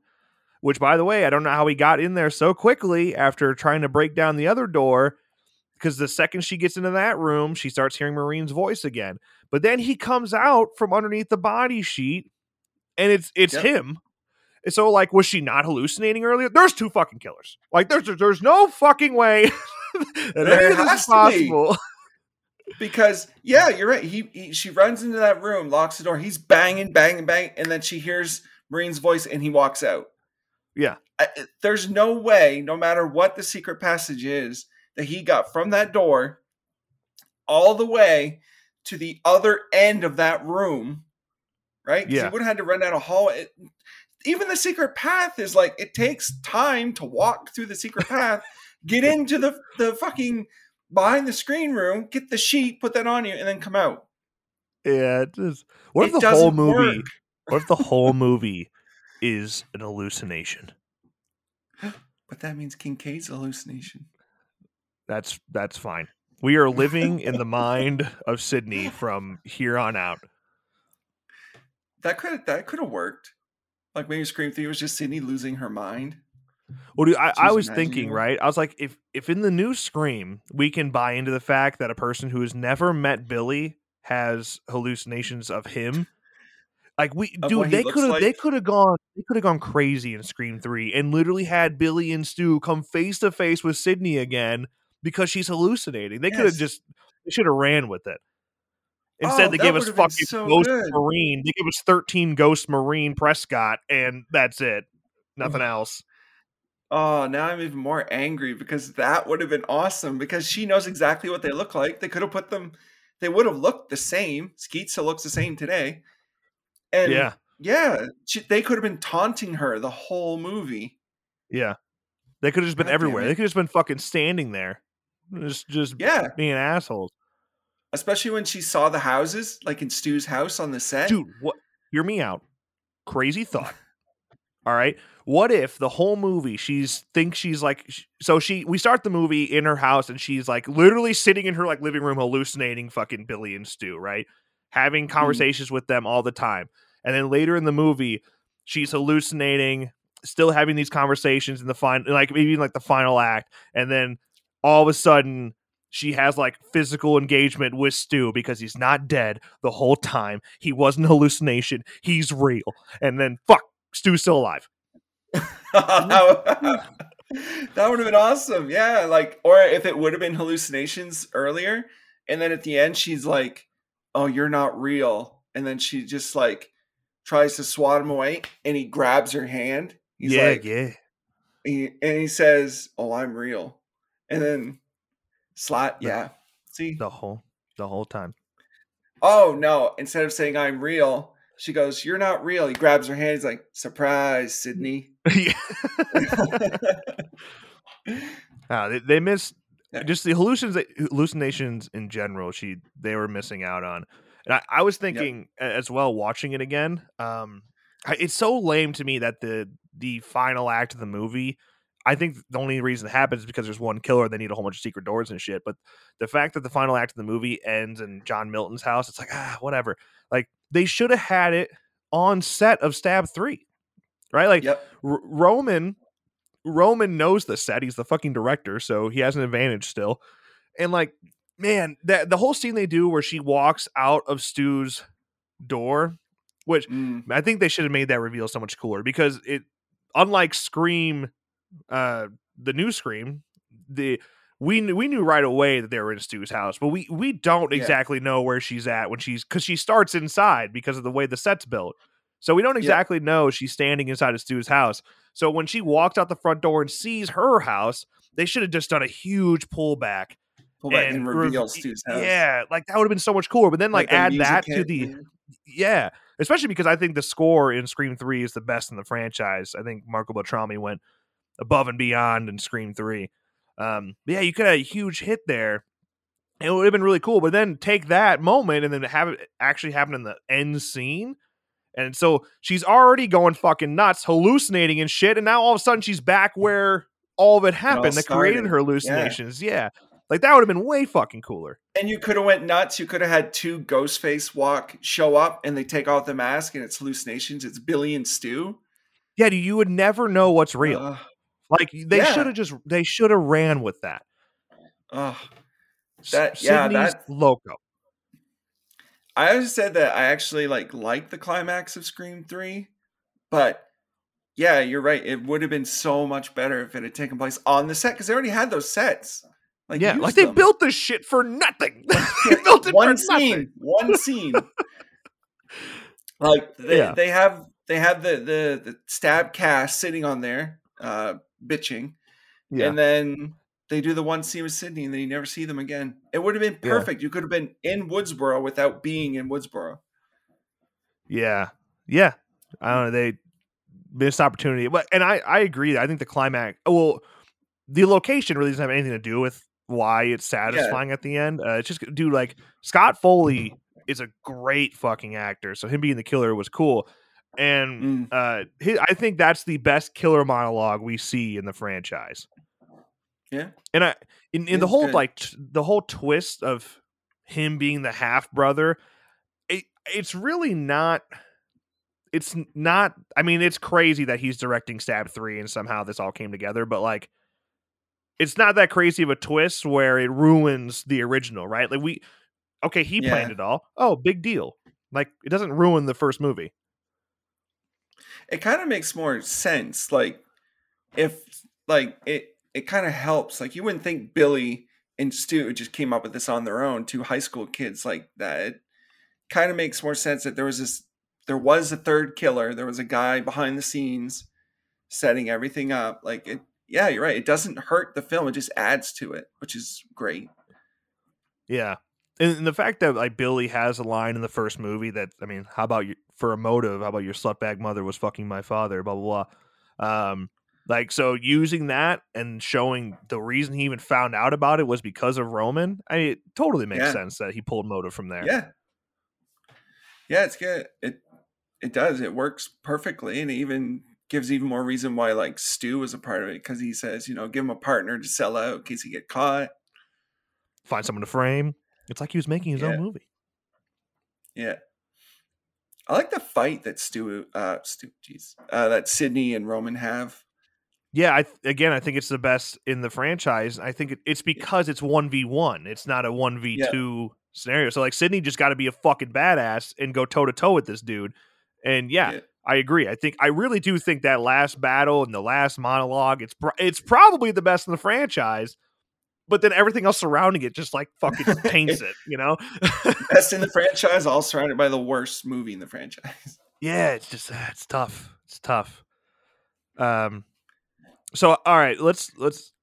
which by the way, I don't know how he got in there so quickly after trying to break down the other door because the second she gets into that room, she starts hearing Maureen's voice again. But then he comes out from underneath the body sheet, and it's it's Yep. him. And so, like, was she not hallucinating earlier? There's two fucking killers. Like, there's there's no fucking way that any of this is to be. possible. because yeah, you're right. He, he she runs into that room, locks the door. He's banging, banging, banging, and then she hears Maureen's voice, and he walks out. Yeah. I, there's no way, no matter what the secret passage is, that he got from that door all the way to the other end of that room. right? Yeah. He would have had to run down a hall. It, even the secret path is like it takes time to walk through the secret path, get into the the fucking behind the screen room, get the sheet, put that on you, and then come out. Yeah, it is. What if It the whole movie? work. What if the whole movie is an hallucination? But that means Kincaid's hallucination. That's that's fine. We are living in the mind of Sidney from here on out. That could that could have worked. Like maybe Scream Three was just Sidney losing her mind. Well, dude, I, I was thinking, right? I was like, if if in the new Scream we can buy into the fact that a person who has never met Billy has hallucinations of him, like we, Of dude, they could have they could have gone they could have gone crazy in Scream Three and literally had Billy and Stu come face to face with Sidney again because she's hallucinating. They could have just they should have ran with it. Instead, Oh, they gave us fucking so Ghost good. Maureen. They gave us thirteen Ghost Maureen Prescott, and that's it. Nothing mm-hmm. else. Oh, now I'm even more angry because that would have been awesome because she knows exactly what they look like. They could have put them, they would have looked the same. Skeet still looks the same today. And Yeah. yeah, she, they could have been taunting her the whole movie. Yeah. They could have just been God everywhere. They could have just been fucking standing there. Just just Yeah, being assholes. especially when she saw the houses, like in Stu's house on the set. Dude, what hear me out. Crazy thought. All right. What if the whole movie she's thinks she's like so she we start the movie in her house and she's like literally sitting in her like living room hallucinating fucking Billy and Stu, right? Having mm-hmm. conversations with them all the time. And then later in the movie, she's hallucinating, still having these conversations in the final like maybe like the final act, and then all of a sudden she has like physical engagement with Stu because he's not dead the whole time. He wasn't hallucination. He's real. And then fuck, Stu's still alive. that would have been awesome. Yeah, like or if it would have been hallucinations earlier and then at the end she's like, "Oh, you're not real." And then she just like tries to swat him away and he grabs her hand. He's yeah, like yeah. he, and he says, "Oh, I'm real." And then slot, The- yeah. See? The whole the whole time. Oh, no, instead of saying I'm real, she goes, "You're not real." He grabs her hand. He's like, "Surprise, Sidney." Yeah. Ah, they, they missed. Just the hallucinations hallucinations in general she they were missing out on. And i, I was thinking a- as well watching it again um I- it's so lame to me that the the final act of the movie i think the only reason it happens is because there's one killer and they need a whole bunch of secret doors and shit but the fact that the final act of the movie ends in john milton's house it's like ah whatever. Like they should have had it on set of stab 3 right? Like Yep. R- Roman Roman knows the set. He's the fucking director, so he has an advantage still. And like, man, that the whole scene they do where she walks out of Stu's door, which Mm. I think they should have made that reveal so much cooler because it, unlike Scream, uh, the new Scream, the we knew, we knew right away that they were in Stu's house, but we we don't Yeah. exactly know where she's at when she's because she starts inside because of the way the set's built. So we don't exactly know she's standing inside of Stu's house. So when she walks out the front door and sees her house, they should have just done a huge pullback Pull back and, rev- reveal Stu's house. Yeah, like that would have been so much cooler. But then like, the add that to the and- yeah, especially because I think the score in Scream Three is the best in the franchise. I think Marco Beltrami went above and beyond in Scream Three. Um, but yeah, you could have a huge hit there. It would have been really cool. But then take that moment and then have it actually happen in the end scene. And so she's already going fucking nuts, hallucinating and shit. And now all of a sudden she's back where all of it happened that created her hallucinations. Yeah. Like that would have been way fucking cooler. And you could have went nuts. You could have had two Ghostface walk show up, and they take off the mask, and it's hallucinations. It's Billy and Stu. Yeah, you would never know what's real. Ugh, Like they Yeah. should have just they should have ran with that. ugh. That- yeah, Sidney's that- loco. I always said that I actually like like the climax of Scream Three, but yeah, you're right. It would have been so much better if it had taken place on the set because they already had those sets. Like yeah, like they them. built this shit for nothing. they built it one for nothing. scene, one scene. like they, Yeah. they have they have the, the the stab cast sitting on there, uh, bitching, Yeah, and then they do the one scene with Sidney, and then you never see them again. It would have been Yeah. perfect. You could have been in Woodsboro without being in Woodsboro. yeah, yeah. I don't know. They missed opportunity, but and I I agree. I think the climax. Well, the location really doesn't have anything to do with why it's satisfying at the end. Uh, it's just dude like Scott Foley is a great fucking actor, so him being the killer was cool. And Mm. uh, he, I think that's the best killer monologue we see in the franchise. Yeah. and I in, in the whole good. like t- the whole twist of him being the half brother, it it's really not. It's not. I mean, it's crazy that he's directing Stab Three and somehow this all came together, but like, it's not that crazy of a twist where it ruins the original, right? Like we, okay, he Yeah. planned it all. Oh, big deal. Like it doesn't ruin the first movie. it kind of makes more sense like if like it it kind of helps like you wouldn't think billy and stu just came up with this on their own two high school kids like that it kind of makes more sense that there was this there was a third killer there was a guy behind the scenes setting everything up like it yeah you're right it doesn't hurt the film it just adds to it which is great Yeah. And, the fact that like Billy has a line in the first movie that I mean, how about you for a motive? How about your slutbag mother was fucking my father? Blah blah blah. Um, like so using that and showing the reason he even found out about it was because of Roman. I mean, it totally makes Yeah. sense that he pulled motive from there. Yeah. Yeah, it's good. It it does. It works perfectly, and even gives even more reason why like Stu was a part of it because he says, you know, give him a partner to sell out in case he get caught. Find someone to frame. It's like he was making his Yeah. own movie. Yeah. I like the fight that Stu, uh, Stu, jeez, uh, that Sidney and Roman have. Yeah, I th- again, I think it's the best in the franchise. I think it, it's because it's one v one. It's not a one v two scenario. So like Sidney just got to be a fucking badass and go toe to toe with this dude. And yeah, Yeah. I agree. I think I really do think that last battle and the last monologue, it's pro- it's probably the best in the franchise. But then everything else surrounding it just like fucking taints it, you know? Best in the franchise, all surrounded by the worst movie in the franchise. yeah, it's just uh, it's tough. It's tough. Um so all right, let's let's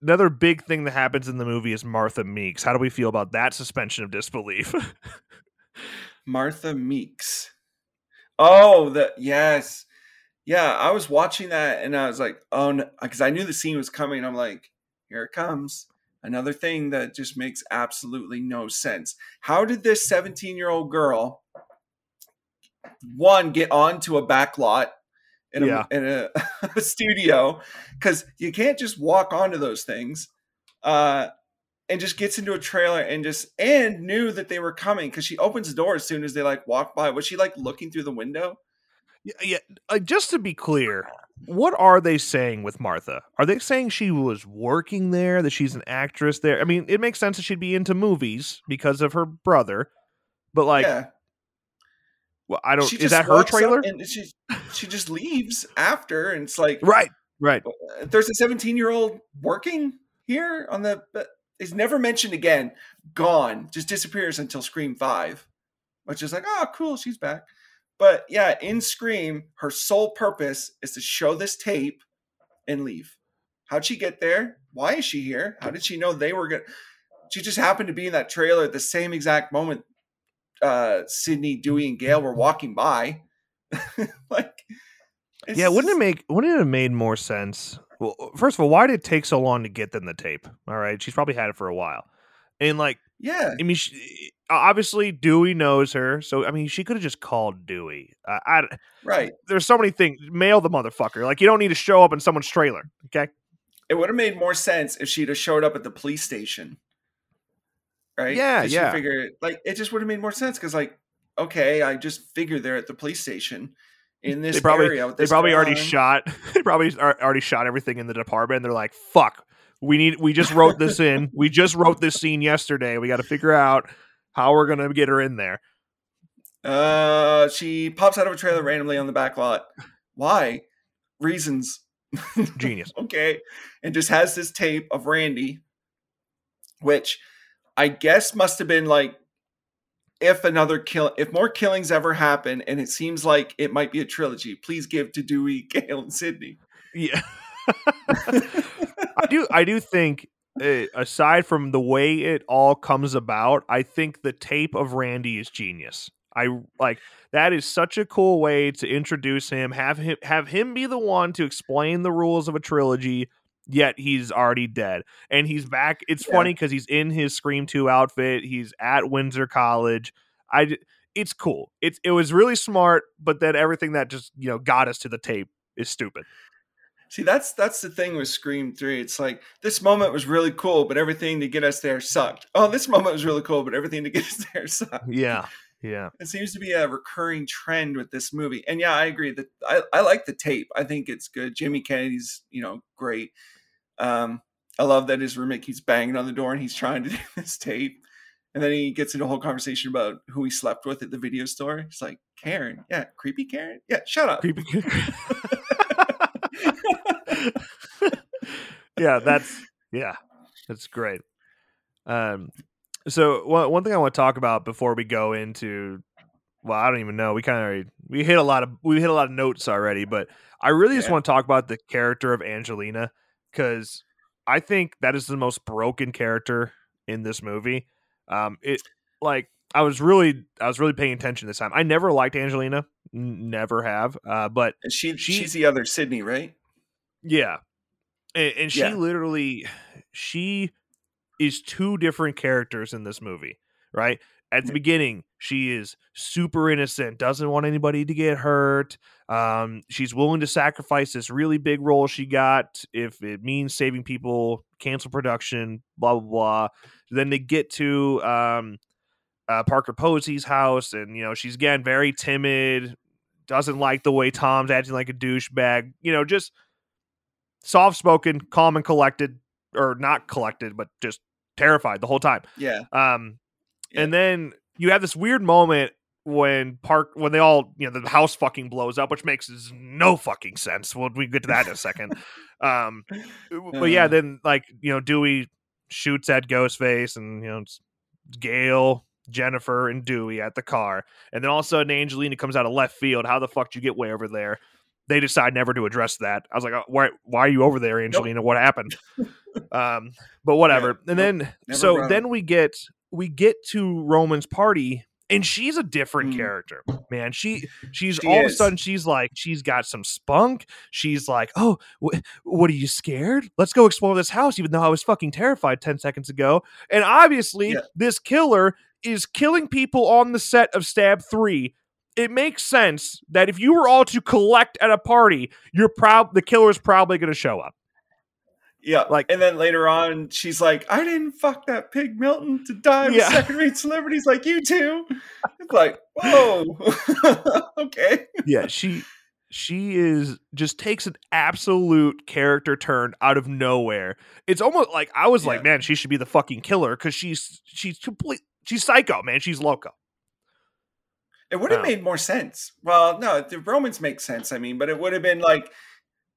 another big thing that happens in the movie is Martha Meeks. How do we feel about that suspension of disbelief? Martha Meeks. Oh, the yes. Yeah, I was watching that and I was like, oh no, because I knew the scene was coming. I'm like, here it comes. Another thing that just makes absolutely no sense. How did this 17 year old girl, one, get onto a back lot in a, Yeah. in a, a studio? Because you can't just walk onto those things. Uh, and just gets into a trailer and just and knew that they were coming because she opens the door as soon as they like walk by. Was she like looking through the window? yeah, yeah uh, just to be clear, what are they saying with Martha? Are they saying she was working there, that she's an actress there? I mean, it makes sense that she'd be into movies because of her brother. But like, yeah, well, I don't She is that her trailer? And she she just leaves after, and it's like Right. Right. uh, there's a 17 year old working here on the. But is never mentioned again. Gone, just disappears until Scream Five, which is like, oh, cool, she's back. But yeah, in Scream, her sole purpose is to show this tape and leave. How'd she get there? Why is she here? How did she know they were going? She just happened to be in that trailer at the same exact moment uh Sidney, Dewey, and Gale were walking by. like, yeah, wouldn't it make wouldn't it have made more sense? Well, first of all, why did it take so long to get them the tape? All right, she's probably had it for a while, and like, Yeah, I mean, she, obviously Dewey knows her, so I mean, she could have just called Dewey. Uh, I, right. there's so many things. Mail the motherfucker. Like, you don't need to show up in someone's trailer. Okay. It would have made more sense if she'd have showed up at the police station. Right? Yeah, yeah. Figure like it just would have made more sense because like, okay, I just figured they're at the police station in this they probably area. with they probably already on. shot. They probably already shot everything in the department. They're like, fuck. We need. We just wrote this in. We just wrote this scene yesterday. We got to figure out how we're gonna get her in there. Uh, she pops out of a trailer randomly on the back lot. Why? Reasons. Genius. okay. And just has this tape of Randy, which I guess must have been like if another kill if more killings ever happen and it seems like it might be a trilogy, please give to Dewey, Gale, and Sidney. Yeah. I do. I do think. Uh, aside from the way it all comes about, I think the tape of Randy is genius. I like that is such a cool way to introduce him, have him have him be the one to explain the rules of a trilogy, yet he's already dead. And he's back. It's Yeah. funny cuz he's in his Scream 2 outfit. He's at Windsor College. i it's cool. It's it was really smart, but then everything that just, you know, got us to the tape is stupid. See, that's that's the thing with Scream 3. It's like this moment was really cool, but everything to get us there sucked. Oh, this moment was really cool, but everything to get us there sucked. Yeah. Yeah. It seems to be a recurring trend with this movie. And yeah, I agree that I, I like the tape. I think it's good. Jamie Kennedy's, you know, great. Um, I love that his roommate keeps banging on the door and he's trying to do this tape. And then he gets into a whole conversation about who he slept with at the video store. He's like, Karen. Yeah, creepy Karen. Yeah, shut up. Creepy. Karen. yeah, that's yeah, that's great. Um, so one one thing I want to talk about before we go into, well, I don't even know. We kind of we hit a lot of we hit a lot of notes already, but I really just want to talk about the character of Angelina because I think that is the most broken character in this movie. Um, it like I was really I was really paying attention this time. I never liked Angelina, n- never have. Uh, but And she, She- she's the other Sidney, right? yeah. And, and she Yeah. literally she is two different characters in this movie, right? At the beginning, she is super innocent, doesn't want anybody to get hurt. Um, she's willing to sacrifice this really big role she got if it means saving people, cancel production, blah blah blah. Then they get to um, uh, Parker Posey's house, and you know she's again very timid, doesn't like the way Tom's acting like a douchebag. You know, just soft spoken, calm and collected, or not collected, but just terrified the whole time. Yeah. Um, Yeah. and then you have this weird moment when Park when they all you know the house fucking blows up, which makes no fucking sense. Well, we get to that in a second. Um, but yeah, Uh. then like you know Dewey shoots at Ghostface, and you know it's Gale, Jennifer, and Dewey at the car, and then all of a sudden Angelina comes out of left field. How the fuck did you get way over there? They decide never to address that. I was like, oh, why? Why are you over there, Angelina? What happened? um, but whatever. and nope, then so then we get we get to Roman's party. And she's a different Mm. character, man. She she's She all of a sudden she's like she's got some spunk. She's like, oh, wh- what are you scared? Let's go explore this house, even though I was fucking terrified 10 seconds ago. And obviously, Yeah. this killer is killing people on the set of Stab 3. It makes sense that if you were all to collect at a party, you're proud the killer's probably going to show up. Yeah, Like- and then later on, she's like, "I didn't fuck that pig Milton to die with Yeah. second-rate celebrities like you two." It's like, whoa, okay, Yeah, she she is just takes an absolute character turn out of nowhere. It's almost like I was like, man, she should be the fucking killer because she's she's complete she's psycho, man. She's loco. It would have Oh. made more sense. Well, no, the Romans make sense. I mean, but it would have been like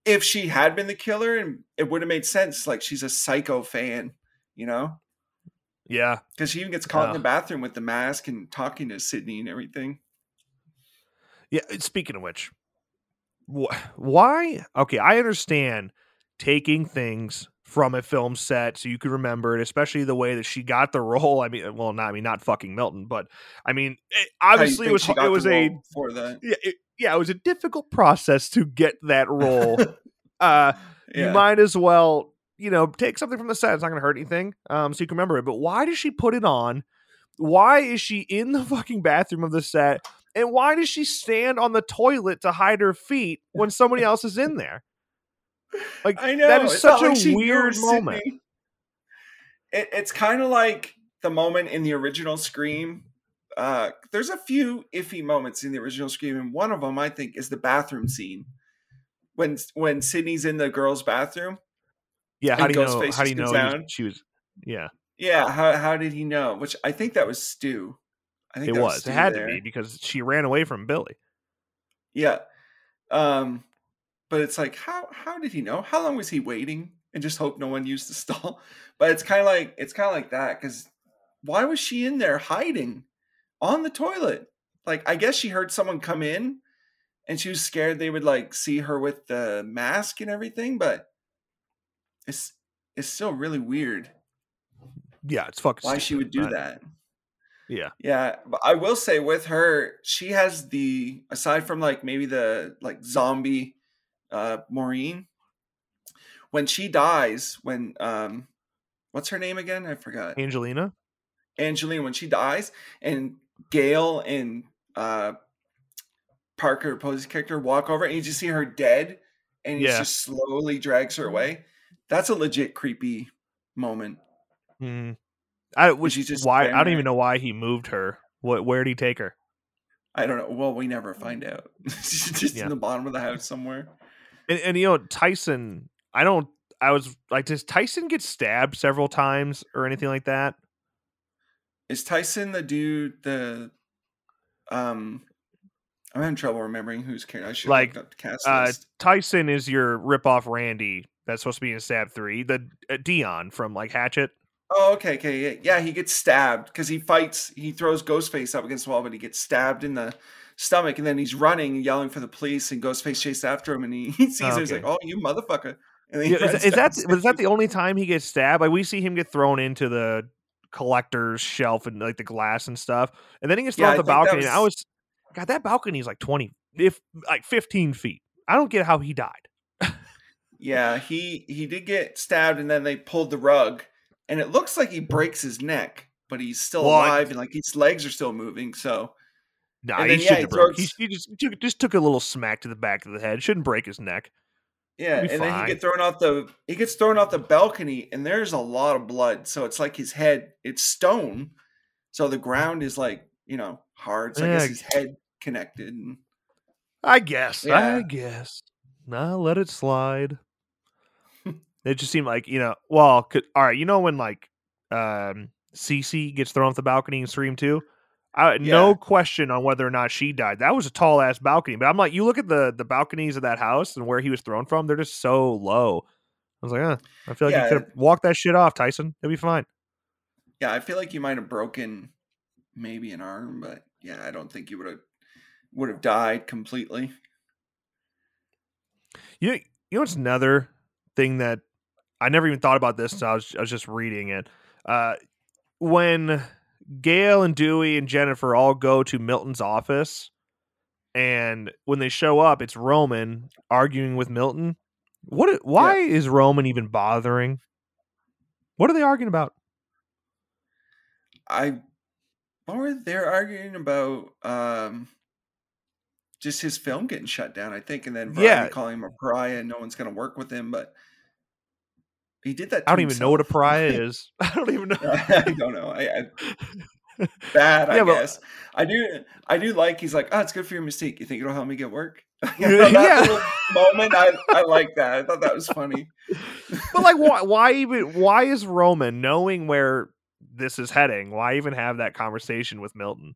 if she had been the killer, and it would have made sense. Like she's a psycho fan, you know, Yeah. because she even gets caught in the bathroom with the mask and talking to Sidney and everything. Yeah. uh, Speaking of which, wh- why? Okay, I understand taking things from a film set so you could remember it, especially the way that she got the role. I mean, well, not I mean not fucking Milton, but I mean, it, obviously it was it was a for the yeah, it, yeah, it was a difficult process to get that role. uh, yeah. you might as well, you know, take something from the set. It's not going to hurt anything. Um, so you can remember it. But why does she put it on? Why is she in the fucking bathroom of the set? And why does she stand on the toilet to hide her feet when somebody else is in there? Like I know that is it's such a like weird moment. It, it's kind of like the moment in the original Scream. Uh, there's a few iffy moments in the original Scream, and one of them I think is the bathroom scene when when Sidney's in the girls' bathroom. Yeah, how do you know? How do you know was- she was? Yeah, Yeah, how how did he know? Which I think that was Stu. I think it was. Stu It had there. to be because she ran away from Billy. Yeah. Um but it's like how how did he know? How long was he waiting and just hope no one used the stall? But it's kind of like it's kind of like that cuz why was she in there hiding on the toilet? Like I guess she heard someone come in and she was scared they would like see her with the mask and everything, but it's it's still really weird Yeah, it's fucking. why she would do. That. Yeah, Yeah, but I will say with her, she has the aside from like maybe the like zombie uh Maureen when she dies when um what's her name again? I forgot. Angelina. Angelina when she dies and Gale and uh Parker Posey's character walk over and you just see her dead and he just slowly drags her away. That's a legit creepy moment. Mm. I which just why I don't there. even know why he moved her. What? Where did he take her? I don't know. Well, we never find out. She's just Yeah. in the bottom of the house somewhere. And, and you know Tyson. I don't. I was like, does Tyson get stabbed several times or anything like that? Is Tyson the dude the um I'm having trouble remembering who's character. I should Like, like up the cast Uh, list. Tyson is your ripoff Randy. That's supposed to be in Stab Three. The uh, Deon from like Hatchet. Oh, okay, okay, yeah, yeah. He gets stabbed because he fights. He throws Ghostface up against the wall, but he gets stabbed in the stomach, and then he's running, yelling for the police, and Ghostface chases after him, and he, he sees oh, him. He's like, "Oh, you motherfucker!" And then Yeah, is, is that was that the only time he gets stabbed? Like we see him get thrown into the collector's shelf and like the glass and stuff, and then he gets thrown I off the balcony. and I was- was, God, that balcony is like twenty, if like fifteen feet. I don't get how he died. Yeah, he he did get stabbed, and then they pulled the rug, and it looks like he breaks his neck, but he's still alive, and like his legs are still moving. So Nah, And he then, yeah, shouldn't he have broke. He, he just took, just took a little smack to the back of the head. Shouldn't break his neck. yeah, and be then he fine. get thrown off the he gets thrown off the balcony, and there's a lot of blood. So it's like his head, it's stone, so the ground is like you know hard. So I guess his head connected. I guess. Yeah. I guess. Nah, let it slide. it just seemed like you know. Well, could, all right. You know when like um Cece gets thrown off the balcony in Scream Two. I, No question on whether or not she died. That was a tall ass balcony. But I'm like, you look at the the balconies of that house and where he was thrown from. They're just so low. I was like, huh. I feel like Yeah. you could have walked that shit off, Tyson. It'd be fine. yeah, I feel like you might have broken maybe an arm, but yeah, I don't think you would have would have died completely. You you know what's another thing that I never even thought about this until I was I was just reading it. Uh, when Gale and Dewey and Jennifer all go to Milton's office, and when they show up, it's Roman arguing with Milton. What? Why is Roman even bothering? What are they arguing about? I what were they arguing about? Um, just his film getting shut down, I think, and then Variety Yeah. calling him a pariah, and no one's going to work with him. But he did that. I don't even know what a himself. pariah is. I don't even know. I don't know. I, I bad. I but- guess I do. I do like. He's like, oh, it's good for your mystique. You think it'll help me get work? You Yeah. know, that little moment. I I like that. I thought that was funny. but like why why even why is Roman knowing where this is heading? Why even have that conversation with Milton?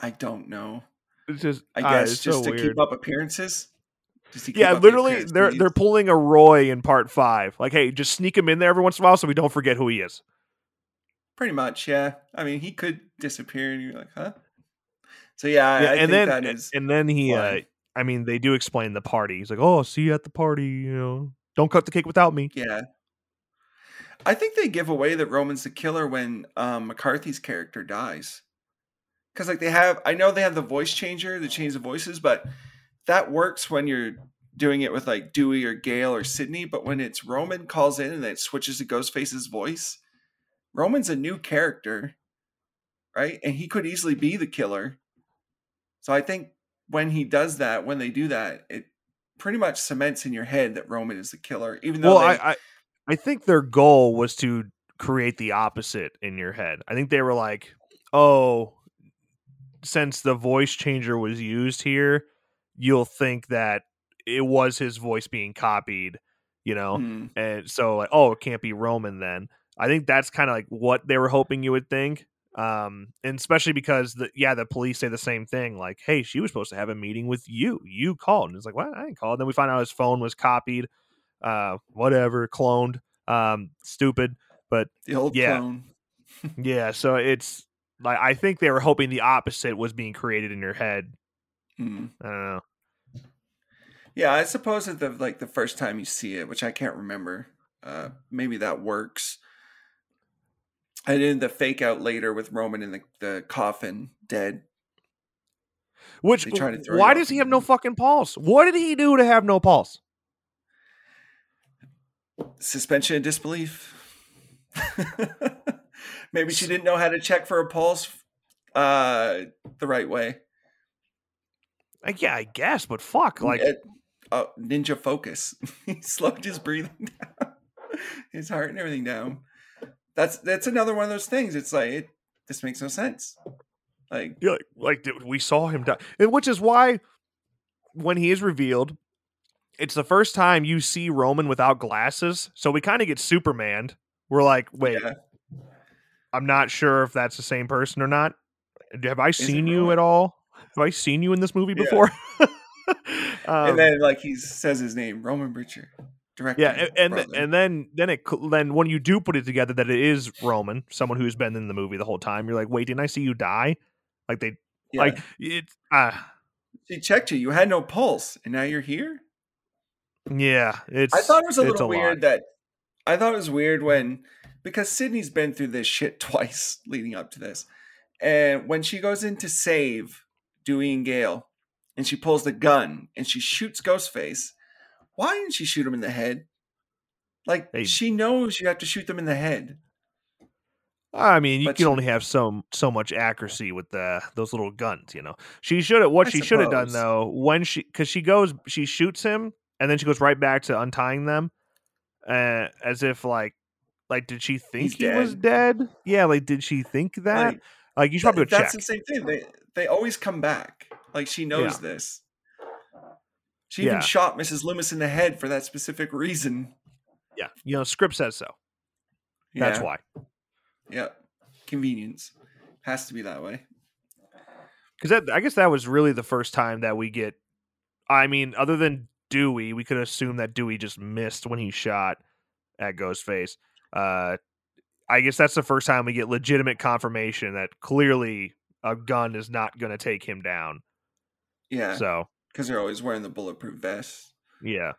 I don't know. It's just I ah, guess it's just so to weird. keep up appearances. Just to keep Yeah, literally they're piece. they're pulling a Roy in part five. Like, hey, just sneak him in there every once in a while so we don't forget who he is. Pretty much, yeah. I mean, he could disappear, and you're like, huh? So yeah, Yeah, I and think then that is. and then he uh. I mean they do explain the party. He's like, Oh, see you at the party, you know. Don't cut the cake without me. yeah, I think they give away that Roman's the killer when um, McCarthy's character dies, because like they have, I know they have the voice changer that change the voices, but that works when you're doing it with like Dewey or Gale or Sidney. But when it's Roman calls in and it switches to Ghostface's voice, Roman's a new character, right? And he could easily be the killer. So I think when he does that, when they do that, it pretty much cements in your head that Roman is the killer, even though Well, they, I, I I think their goal was to create the opposite in your head. I think they were like, "Oh, since the voice changer was used here, you'll think that it was his voice being copied, you know, Hmm. and so like, oh, it can't be Roman then. I think that's kind of like what they were hoping you would think. Um, and especially because the yeah, the police say the same thing, like, hey, she was supposed to have a meeting with you. You called. And it's like, what? I didn't call. And then we find out his phone was copied, uh, whatever, cloned. Um, stupid. But The old Yeah. clone. yeah, so it's like I think they were hoping the opposite was being created in your head. Hmm. I don't know. Yeah, I suppose that the like the first time you see it, which I can't remember, uh, maybe that works. And then the fake out later with Roman in the, the coffin, dead. Which They try to throw why does he have no fucking pulse? What did he do to have no pulse? Suspension of disbelief. maybe she didn't know how to check for a pulse uh, the right way. Like, yeah, I guess, but fuck, like It- uh, ninja focus. he slowed his breathing down, his heart and everything down. That's that's another one of those things. It's like it, this makes no sense. Like Yeah, like, like dude, we saw him die, and which is why when he is revealed, it's the first time you see Roman without glasses. So we kind of get Supermaned. We're like, wait, Yeah. I'm not sure if that's the same person or not. Have I it seen you at all? Have I seen you in this movie Yeah. before? um, and then like he says his name, Roman Bridger, director. yeah, and and, brother. and then then it then when you do put it together that it is Roman, someone who's been in the movie the whole time, you're like, wait, didn't I see you die? Like they Yeah. like it. Ah, she checked you. You had no pulse, and now you're here. yeah, it's. I thought it was a little lot. weird that I thought it was weird when because Sidney's been through this shit twice leading up to this. And when she goes in to save Dewey and Gale and she pulls the gun and she shoots Ghostface, why didn't she shoot him in the head? Like she knows you have to shoot them in the head. I mean, you But can she- only have so so much accuracy with the those little guns, you know. She should have what I she should have done though when she because she goes she shoots him and then she goes right back to untying them, uh, as if like like did she think He's he was dead? Yeah, like did she think that? Like, Like, you should probably go that's check. the same thing. They they always come back. Like she knows Yeah. this. She even Yeah. shot Mrs. Loomis in the head for that specific reason. Yeah, you know, script says so. That's Yeah. why. Yep. Convenience. Has to be that way. Because that I guess that was really the first time that we get. I mean, other than Dewey, we could assume that Dewey just missed when he shot at Ghostface. Uh, I guess that's the first time we get legitimate confirmation that clearly a gun is not going to take him down. Yeah. So Because they're always wearing the bulletproof vest. yeah,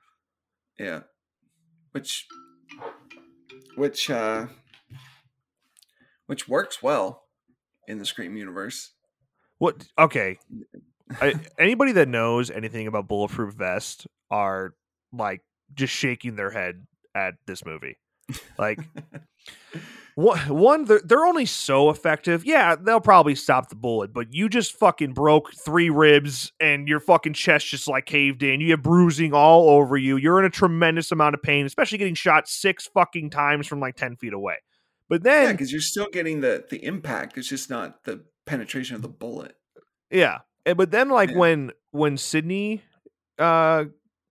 Yeah. Which which uh which works well in the Scream universe. what? Okay, I, anybody that knows anything about bulletproof vest are like just shaking their head at this movie. Like one, one they're, they're only so effective. Yeah, they'll probably stop the bullet, but you just fucking broke three ribs and your fucking chest just like caved in. You have bruising all over you. You're in a tremendous amount of pain, especially getting shot six fucking times from like 10 feet away. But yeah, then, because you're still getting the the impact. It's just not the penetration of the bullet. yeah. And- But then, like Yeah. when when Sidney, uh,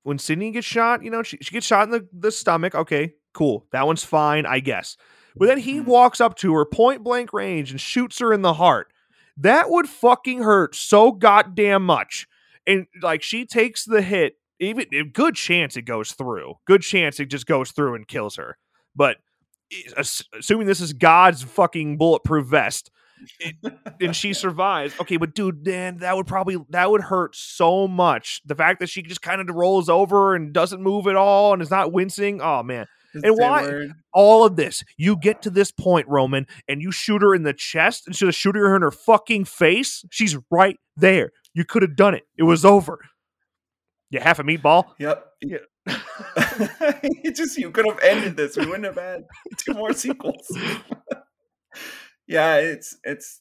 when Sidney gets shot, you know, she, she gets shot in the, the stomach. Okay, cool. That one's fine, I guess. But then he walks up to her point blank range and shoots her in the heart. That would fucking hurt so goddamn much. And like she takes the hit, even a good chance it goes through. Good chance it just goes through and kills her. But eh, assuming this is God's fucking bulletproof vest, it- and she survives. Okay, but dude, man, that would probably that would hurt so much. The fact that she just kind of rolls over and doesn't move at all and is not wincing. Oh man, And why- word. all of this. You get to this point, Roman, and you shoot her in the chest instead of shooting her in her fucking face. She's right there. You could have done it. It was over. You half a meatball. Yep. Yeah. it just you could have ended this. We wouldn't have had two more sequels. yeah, it's it's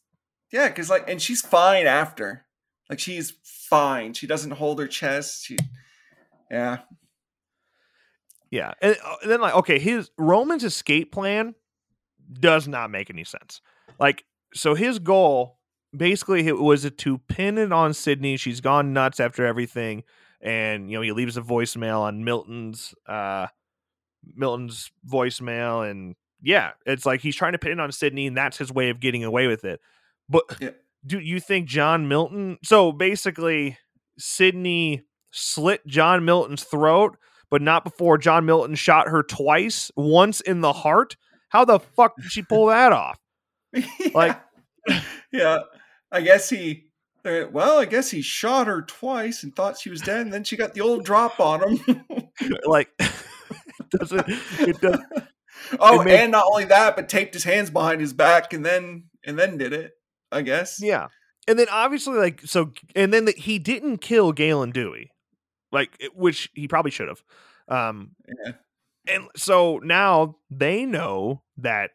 yeah, because like, and she's fine after. Like she's fine. She doesn't hold her chest. She, yeah, Yeah, and, uh, then like okay, his Roman's escape plan does not make any sense. Like, so his goal basically it was to pin it on Sidney. She's gone nuts after everything, and you know he leaves a voicemail on Milton's uh Milton's voicemail, and yeah, it's like he's trying to pin it on Sidney, and that's his way of getting away with it. But Yeah. do you think John Milton? So basically, Sidney slit John Milton's throat, but not before John Milton shot her twice, once in the heart. How the fuck did she pull that off? Like- yeah, I guess he. uh, Well, I guess he shot her twice and thought she was dead, and then she got the old drop on him. Like, it doesn't it does oh, made- and not only that, but taped his hands behind his back, and then and then did it. I guess. Yeah. And then obviously, like, so, and then the, he didn't kill Galen Dewey, like, which he probably should have. Um, Yeah. and so now they know that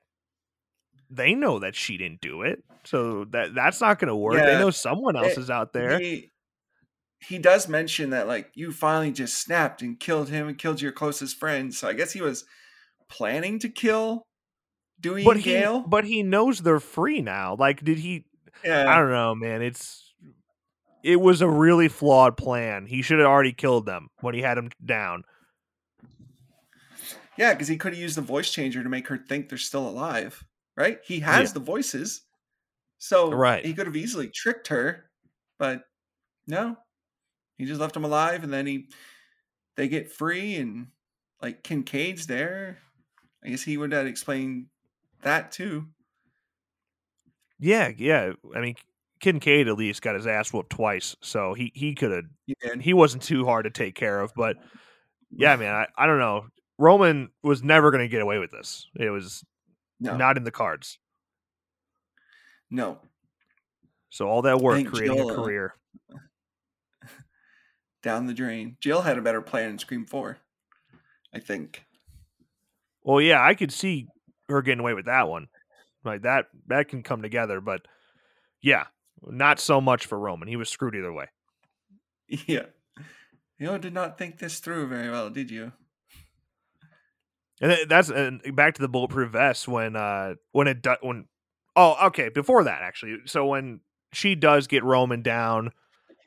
they know that she didn't do it. So that that's not going to work. They know someone else It- is out there. He, he does mention that like you finally just snapped and killed him and killed your closest friend. So I guess he was planning to kill Dewey but and he, Gale. but he knows they're free now. Like, did he? yeah. I don't know, man. It's it was a really flawed plan. He should have already killed them when he had him down. Yeah, because he could have used the voice changer to make her think they're still alive, right? He has Yeah. the voices, so Right. he could have easily tricked her, but no, he just left them alive, and then he they get free, and like Kincaid's there. I guess he would have explained that too. Yeah, yeah. I mean, Kincaid at least got his ass whooped twice, so he he could have. And He wasn't too hard to take care of, but yeah, man. I, I don't know. Roman was never going to get away with this. It was no, not in the cards. no, So all that work creating Jill, a uh, career. down the drain. Jill had a better plan in Scream Four, I think. Well, yeah, I could see her getting away with that one. Like that that can come together, but yeah, not so much for Roman. He was screwed either way. Yeah, you did not think this through very well, did you? And that's and back to the bulletproof vest when uh when it do- when oh okay before that actually so when she does get Roman down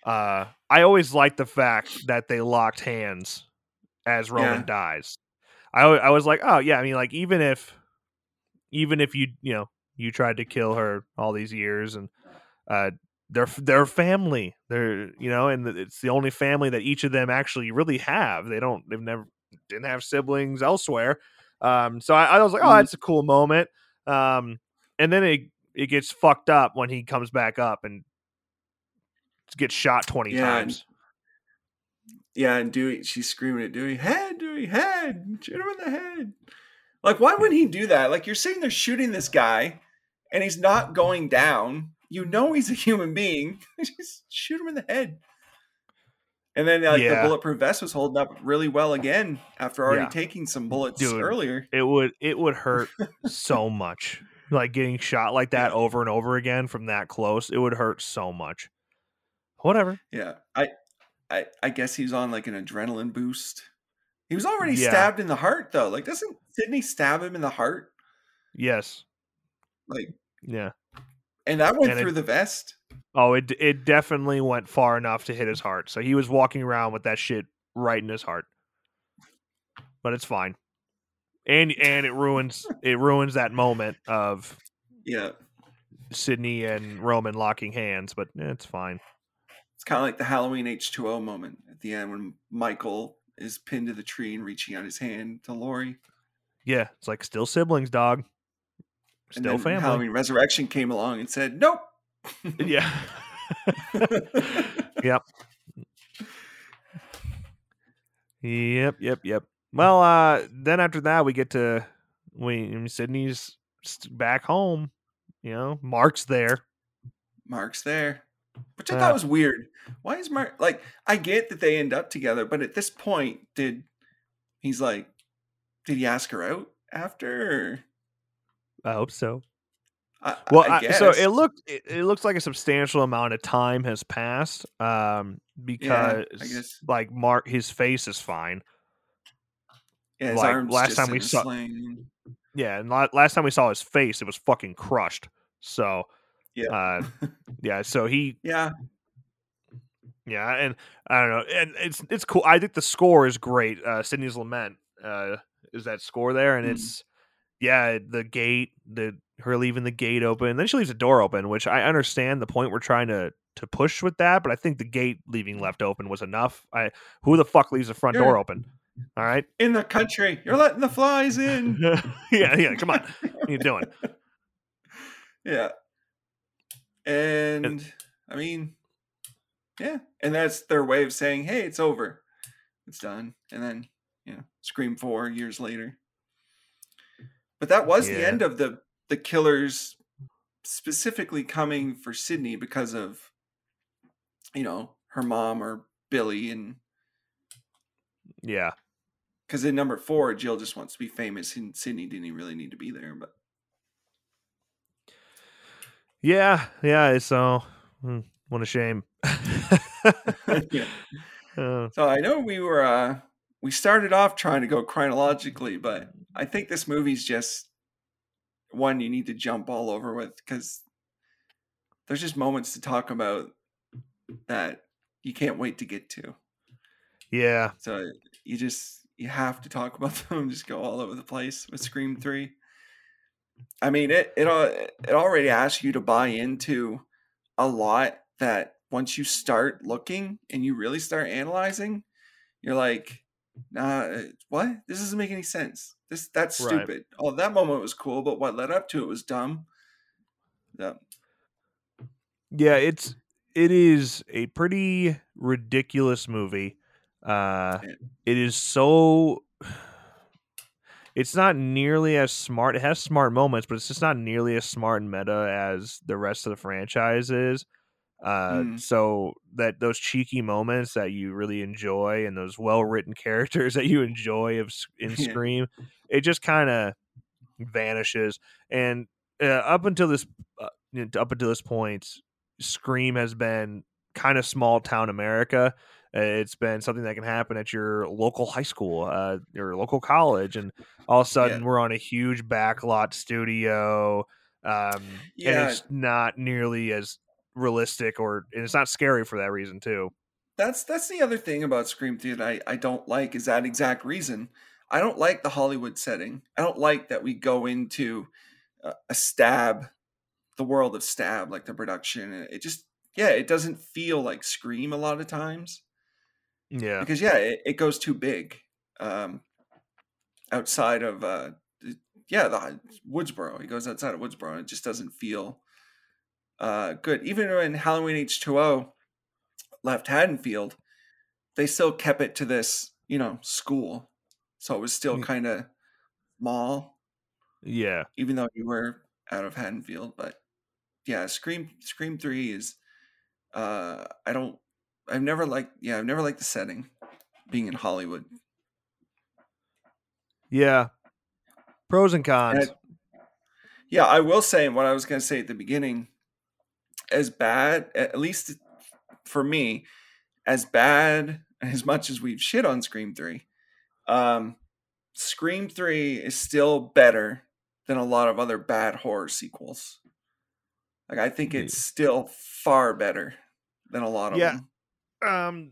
uh I always like the fact that they locked hands as Roman Yeah. dies. I I was like oh yeah I mean like even if even if you you know you tried to kill her all these years and uh they're they're family they're you know and it's the only family that each of them actually really have they don't they've never didn't have siblings elsewhere. Um, so I, I was like, oh, Mhm. that's a cool moment. Um, and then it it gets fucked up when he comes back up and gets shot twenty Yeah, and- times. Yeah, and Dewey, she's screaming at Dewey, head, Dewey, head, shoot him in the head. Like, why wouldn't he do that? Like, you're sitting there shooting this guy, and he's not going down. You know he's a human being. Just shoot him in the head. And then, like, Yeah. the bulletproof vest was holding up really well again after already Yeah. taking some bullets Dude. earlier. It would it would hurt so much. Like getting shot like that over and over again from that close, it would hurt so much. Whatever. Yeah, I, I, I guess he's on like an adrenaline boost. He was already Yeah. stabbed in the heart, though. Like, doesn't Sidney stab him in the heart? Yes. Like, Yeah. And that went And it- through the vest. Oh, it it definitely went far enough to hit his heart. So he was walking around with that shit right in his heart. But it's fine. And and it ruins it ruins that moment of Yeah. Sidney and Roman locking hands, but eh, it's fine. It's kind of like the Halloween H2O moment at the end when Michael is pinned to the tree and reaching out his hand to Laurie. Yeah, it's like still siblings, dog. And Still then family. Halloween Resurrection came along and said, Nope. Yeah. yep. Yep, yep, yep. Well, uh then after that we get to we Sidney's back home. You know, Mark's there. Mark's there. Which I Uh, thought was weird. Why is Mark like I get that they end up together, but at this point, did he's like did he ask her out after? I hope so. I, Well, I I- so it looked it, it looks like a substantial amount of time has passed um because guess. like Mark his face is fine. yeah, his like, arms last time we saw- sling. Yeah, and la- last time we saw his face it was fucking crushed. So Yeah. uh yeah, so he Yeah. Yeah, and I don't know, and it's it's cool. I think the score is great. Uh, Sidney's Lament uh, is that score there, and Mm. it's yeah the gate the her leaving the gate open, then she leaves the door open, which I understand the point we're trying to to push with that, but I think the gate leaving mm. left open was enough. I who the fuck leaves the front You're- door open? All right, In the country, you're letting the flies in. yeah, yeah, come on, what are you doing? Yeah. And I mean, yeah. And that's their way of saying, hey, it's over. It's done. And then, you know, Scream 4 years later. But that was the end of the the killers specifically coming for Sidney because of you know, her mom or Billy and Yeah, because in number four, Jill just wants to be famous and Sidney didn't really need to be there, but yeah, yeah. So, hmm, what a shame. yeah. Uh, So I know we were uh we started off trying to go chronologically, but I think this movie's just one you need to jump all over with because there's just moments to talk about that you can't wait to get to. yeah, So you just you have to talk about them. Just go all over the place with Scream Three. I mean, it it it already asks you to buy into a lot that once you start looking and you really start analyzing, you're like, uh, what? This doesn't make any sense. This that's Right. stupid. Oh, that moment was cool, but what led up to it was dumb. Yeah, yeah. It's it is a pretty ridiculous movie. Uh, it is so. It's not nearly as smart. It has smart moments, but it's just not nearly as smart and meta as the rest of the franchise is. Uh, Mm. so that those cheeky moments that you really enjoy and those well written characters that you enjoy of in Yeah. Scream, it just kind of vanishes. And uh, up until this, uh, up until this point, Scream has been kind of small town America. Uh, It's been something that can happen at your local high school, uh, your local college, and all of a sudden we're on a huge backlot studio. Um, Yeah. and it's not nearly as realistic, or and it's not scary for that reason too. That's that's the other thing about Scream 3 that I, I don't like is that exact reason. I don't like the Hollywood setting. I don't like that we go into a, a stab, the world of stab, like the production. It just yeah, it doesn't feel like Scream a lot of times Yeah, because yeah, it, it goes too big. Um, outside of uh, yeah, the Woodsboro, it goes outside of Woodsboro, and it just doesn't feel uh good. Even when Halloween H two O left Haddonfield, they still kept it to this, you know, school. So it was still Mm. kind of small, yeah, even though you were out of Haddonfield. But yeah, Scream Scream Three is uh I don't I've never liked yeah, I've never liked the setting being in Hollywood. yeah. Pros and cons. And- Yeah, I will say what I was gonna say at the beginning, as bad, at least for me, as bad as much as we've shit on Scream 3, um, Scream 3 is still better than a lot of other bad horror sequels. Like I think it's still far better than a lot of Yeah. them. um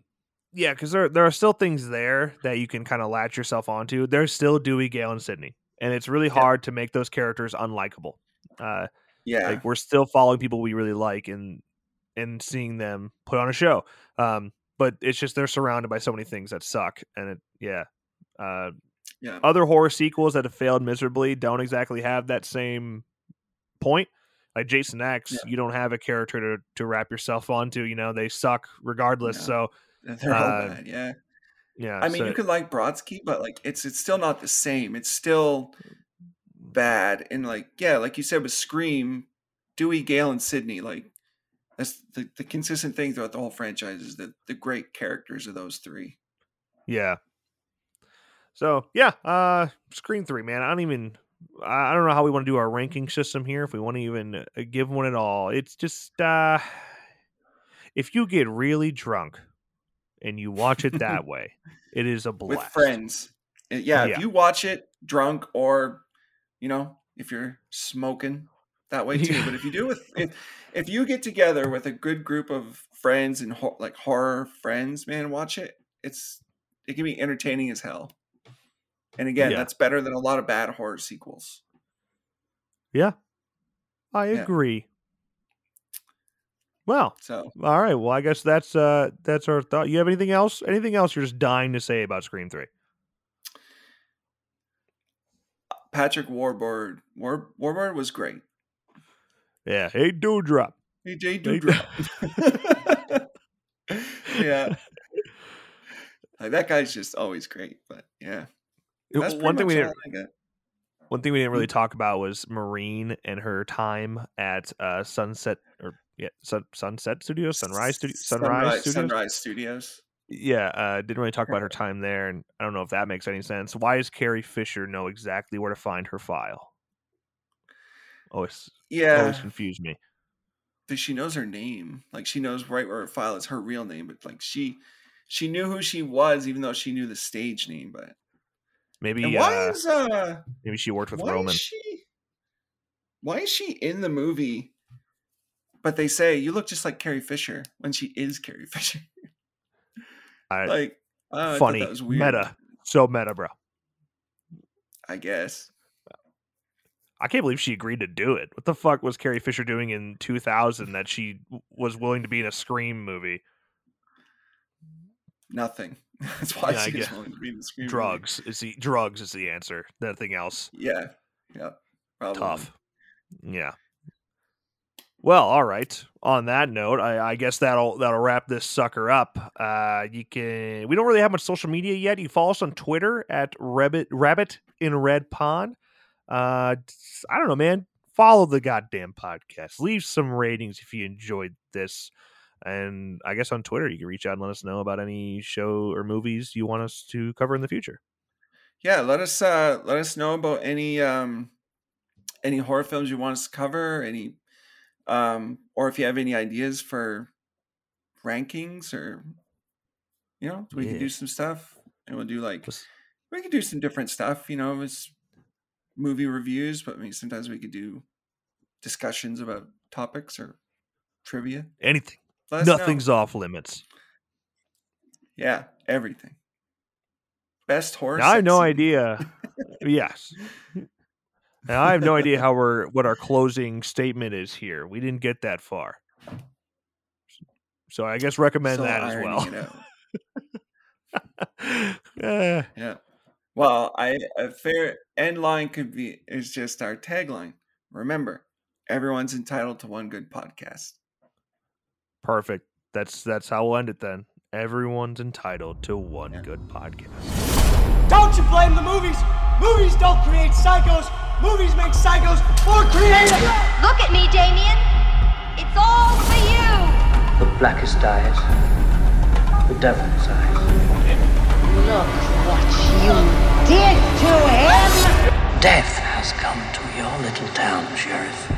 yeah because there there are still things there that you can kind of latch yourself onto there's still dewey gale and sidney and it's really Yeah. hard to make those characters unlikable uh Yeah. like we're still following people we really like and and seeing them put on a show um but it's just they're surrounded by so many things that suck and it yeah uh yeah. other horror sequels that have failed miserably don't exactly have that same point. Like Jason X, Yeah. you don't have a character to, to wrap yourself onto. You know, they suck regardless. Yeah. So They're all uh, bad, yeah. yeah, I mean, so- you could like Brodski, but like it's it's still not the same. It's still bad. And like, yeah, like you said with Scream, Dewey, Gale, and Sidney, like that's the, the consistent thing throughout the whole franchise is that the great characters of those three. yeah. So yeah, uh, Scream Three, man. I don't even. I don't know how we want to do our ranking system here. If we want to even uh, give one at all, it's just uh, if you get really drunk and you watch it that way, it is a blast. With friends. Uh, Yeah, Yeah. if you watch it drunk or you know, if you're smoking that way too. But if you do with if if you get together with a good group of friends and ho- like horror friends, man, watch it. It's it can be entertaining as hell. And again, Yeah. that's better than a lot of bad horror sequels. Yeah, I Yeah. agree. Well, So all right. Well, I guess that's uh that's our thought. You have anything else? Anything else you're just dying to say about Scream Three? Patrick Warburton, War, Warburton was great. Yeah. Hey, Dewdrop. Hey, Jay Dewdrop. yeah. Like that guy's just always great, but yeah. That's One thing we didn't all I got. one thing we didn't really talk about was Maureen and her time at uh Sunset or yeah Sun, Sunset Studios, Sunrise Studio, Sunrise, Studios. Sunrise Studios. Yeah, uh, didn't really talk about her time there, and I don't know if that makes any sense. Why does Carrie Fisher know exactly where to find her file? Always, Yeah, always confused me. but she knows her name. Like she knows right where her file is her real name, but like she she knew who she was, even though she knew the stage name. But Maybe, and why uh, is uh maybe she worked with why Roman. is she why is she in the movie? But they say you look just like Carrie Fisher when she is Carrie Fisher. I, like uh, I funny, that was weird. meta, so meta, bro. I guess. I can't believe she agreed to do it. What the fuck was Carrie Fisher doing in 2000 that she was willing to be in a Scream movie? Nothing. That's why Yeah, I she guess. just wanted to be in the screen. Drugs is the drugs is the answer. Nothing else. Yeah. Yeah. Probably. Tough. Yeah. Well, all right. On that note, I, I guess that'll that'll wrap this sucker up. Uh, you can. We don't really have much social media yet. You follow us on Twitter at Rabbit Rabbit in Red Pod. Uh, I don't know, man. Follow the goddamn podcast. Leave some ratings if you enjoyed this. And I guess on Twitter you can reach out and let us know about any show or movies you want us to cover in the future. Yeah, let us uh let us know about any um any horror films you want us to cover, any um or if you have any ideas for rankings or you know, we Yeah. can do some stuff and we'll do like we could do some different stuff, you know, it's movie reviews, but I mean sometimes we could do discussions about topics or trivia. Anything. Know. Nothing's off limits. Yeah, everything. Best. Now, I have no idea. yes. Now I have no idea how we're what our closing statement is here. We didn't get that far. So I guess recommend So that as well. it out. Eh, Yeah. Well, I a fair end line could be is just our tagline. Remember, everyone's entitled to one good podcast. perfect. That's that's how we'll end it then. Everyone's entitled to one Yeah. good podcast. Don't you blame the movies? Movies don't create psychos. Movies make psychos more creative. Look at me, Damien. It's all for you. The blackest eyes. The devil's eyes. Look what you did to him! Death has come to your little town, Sheriff.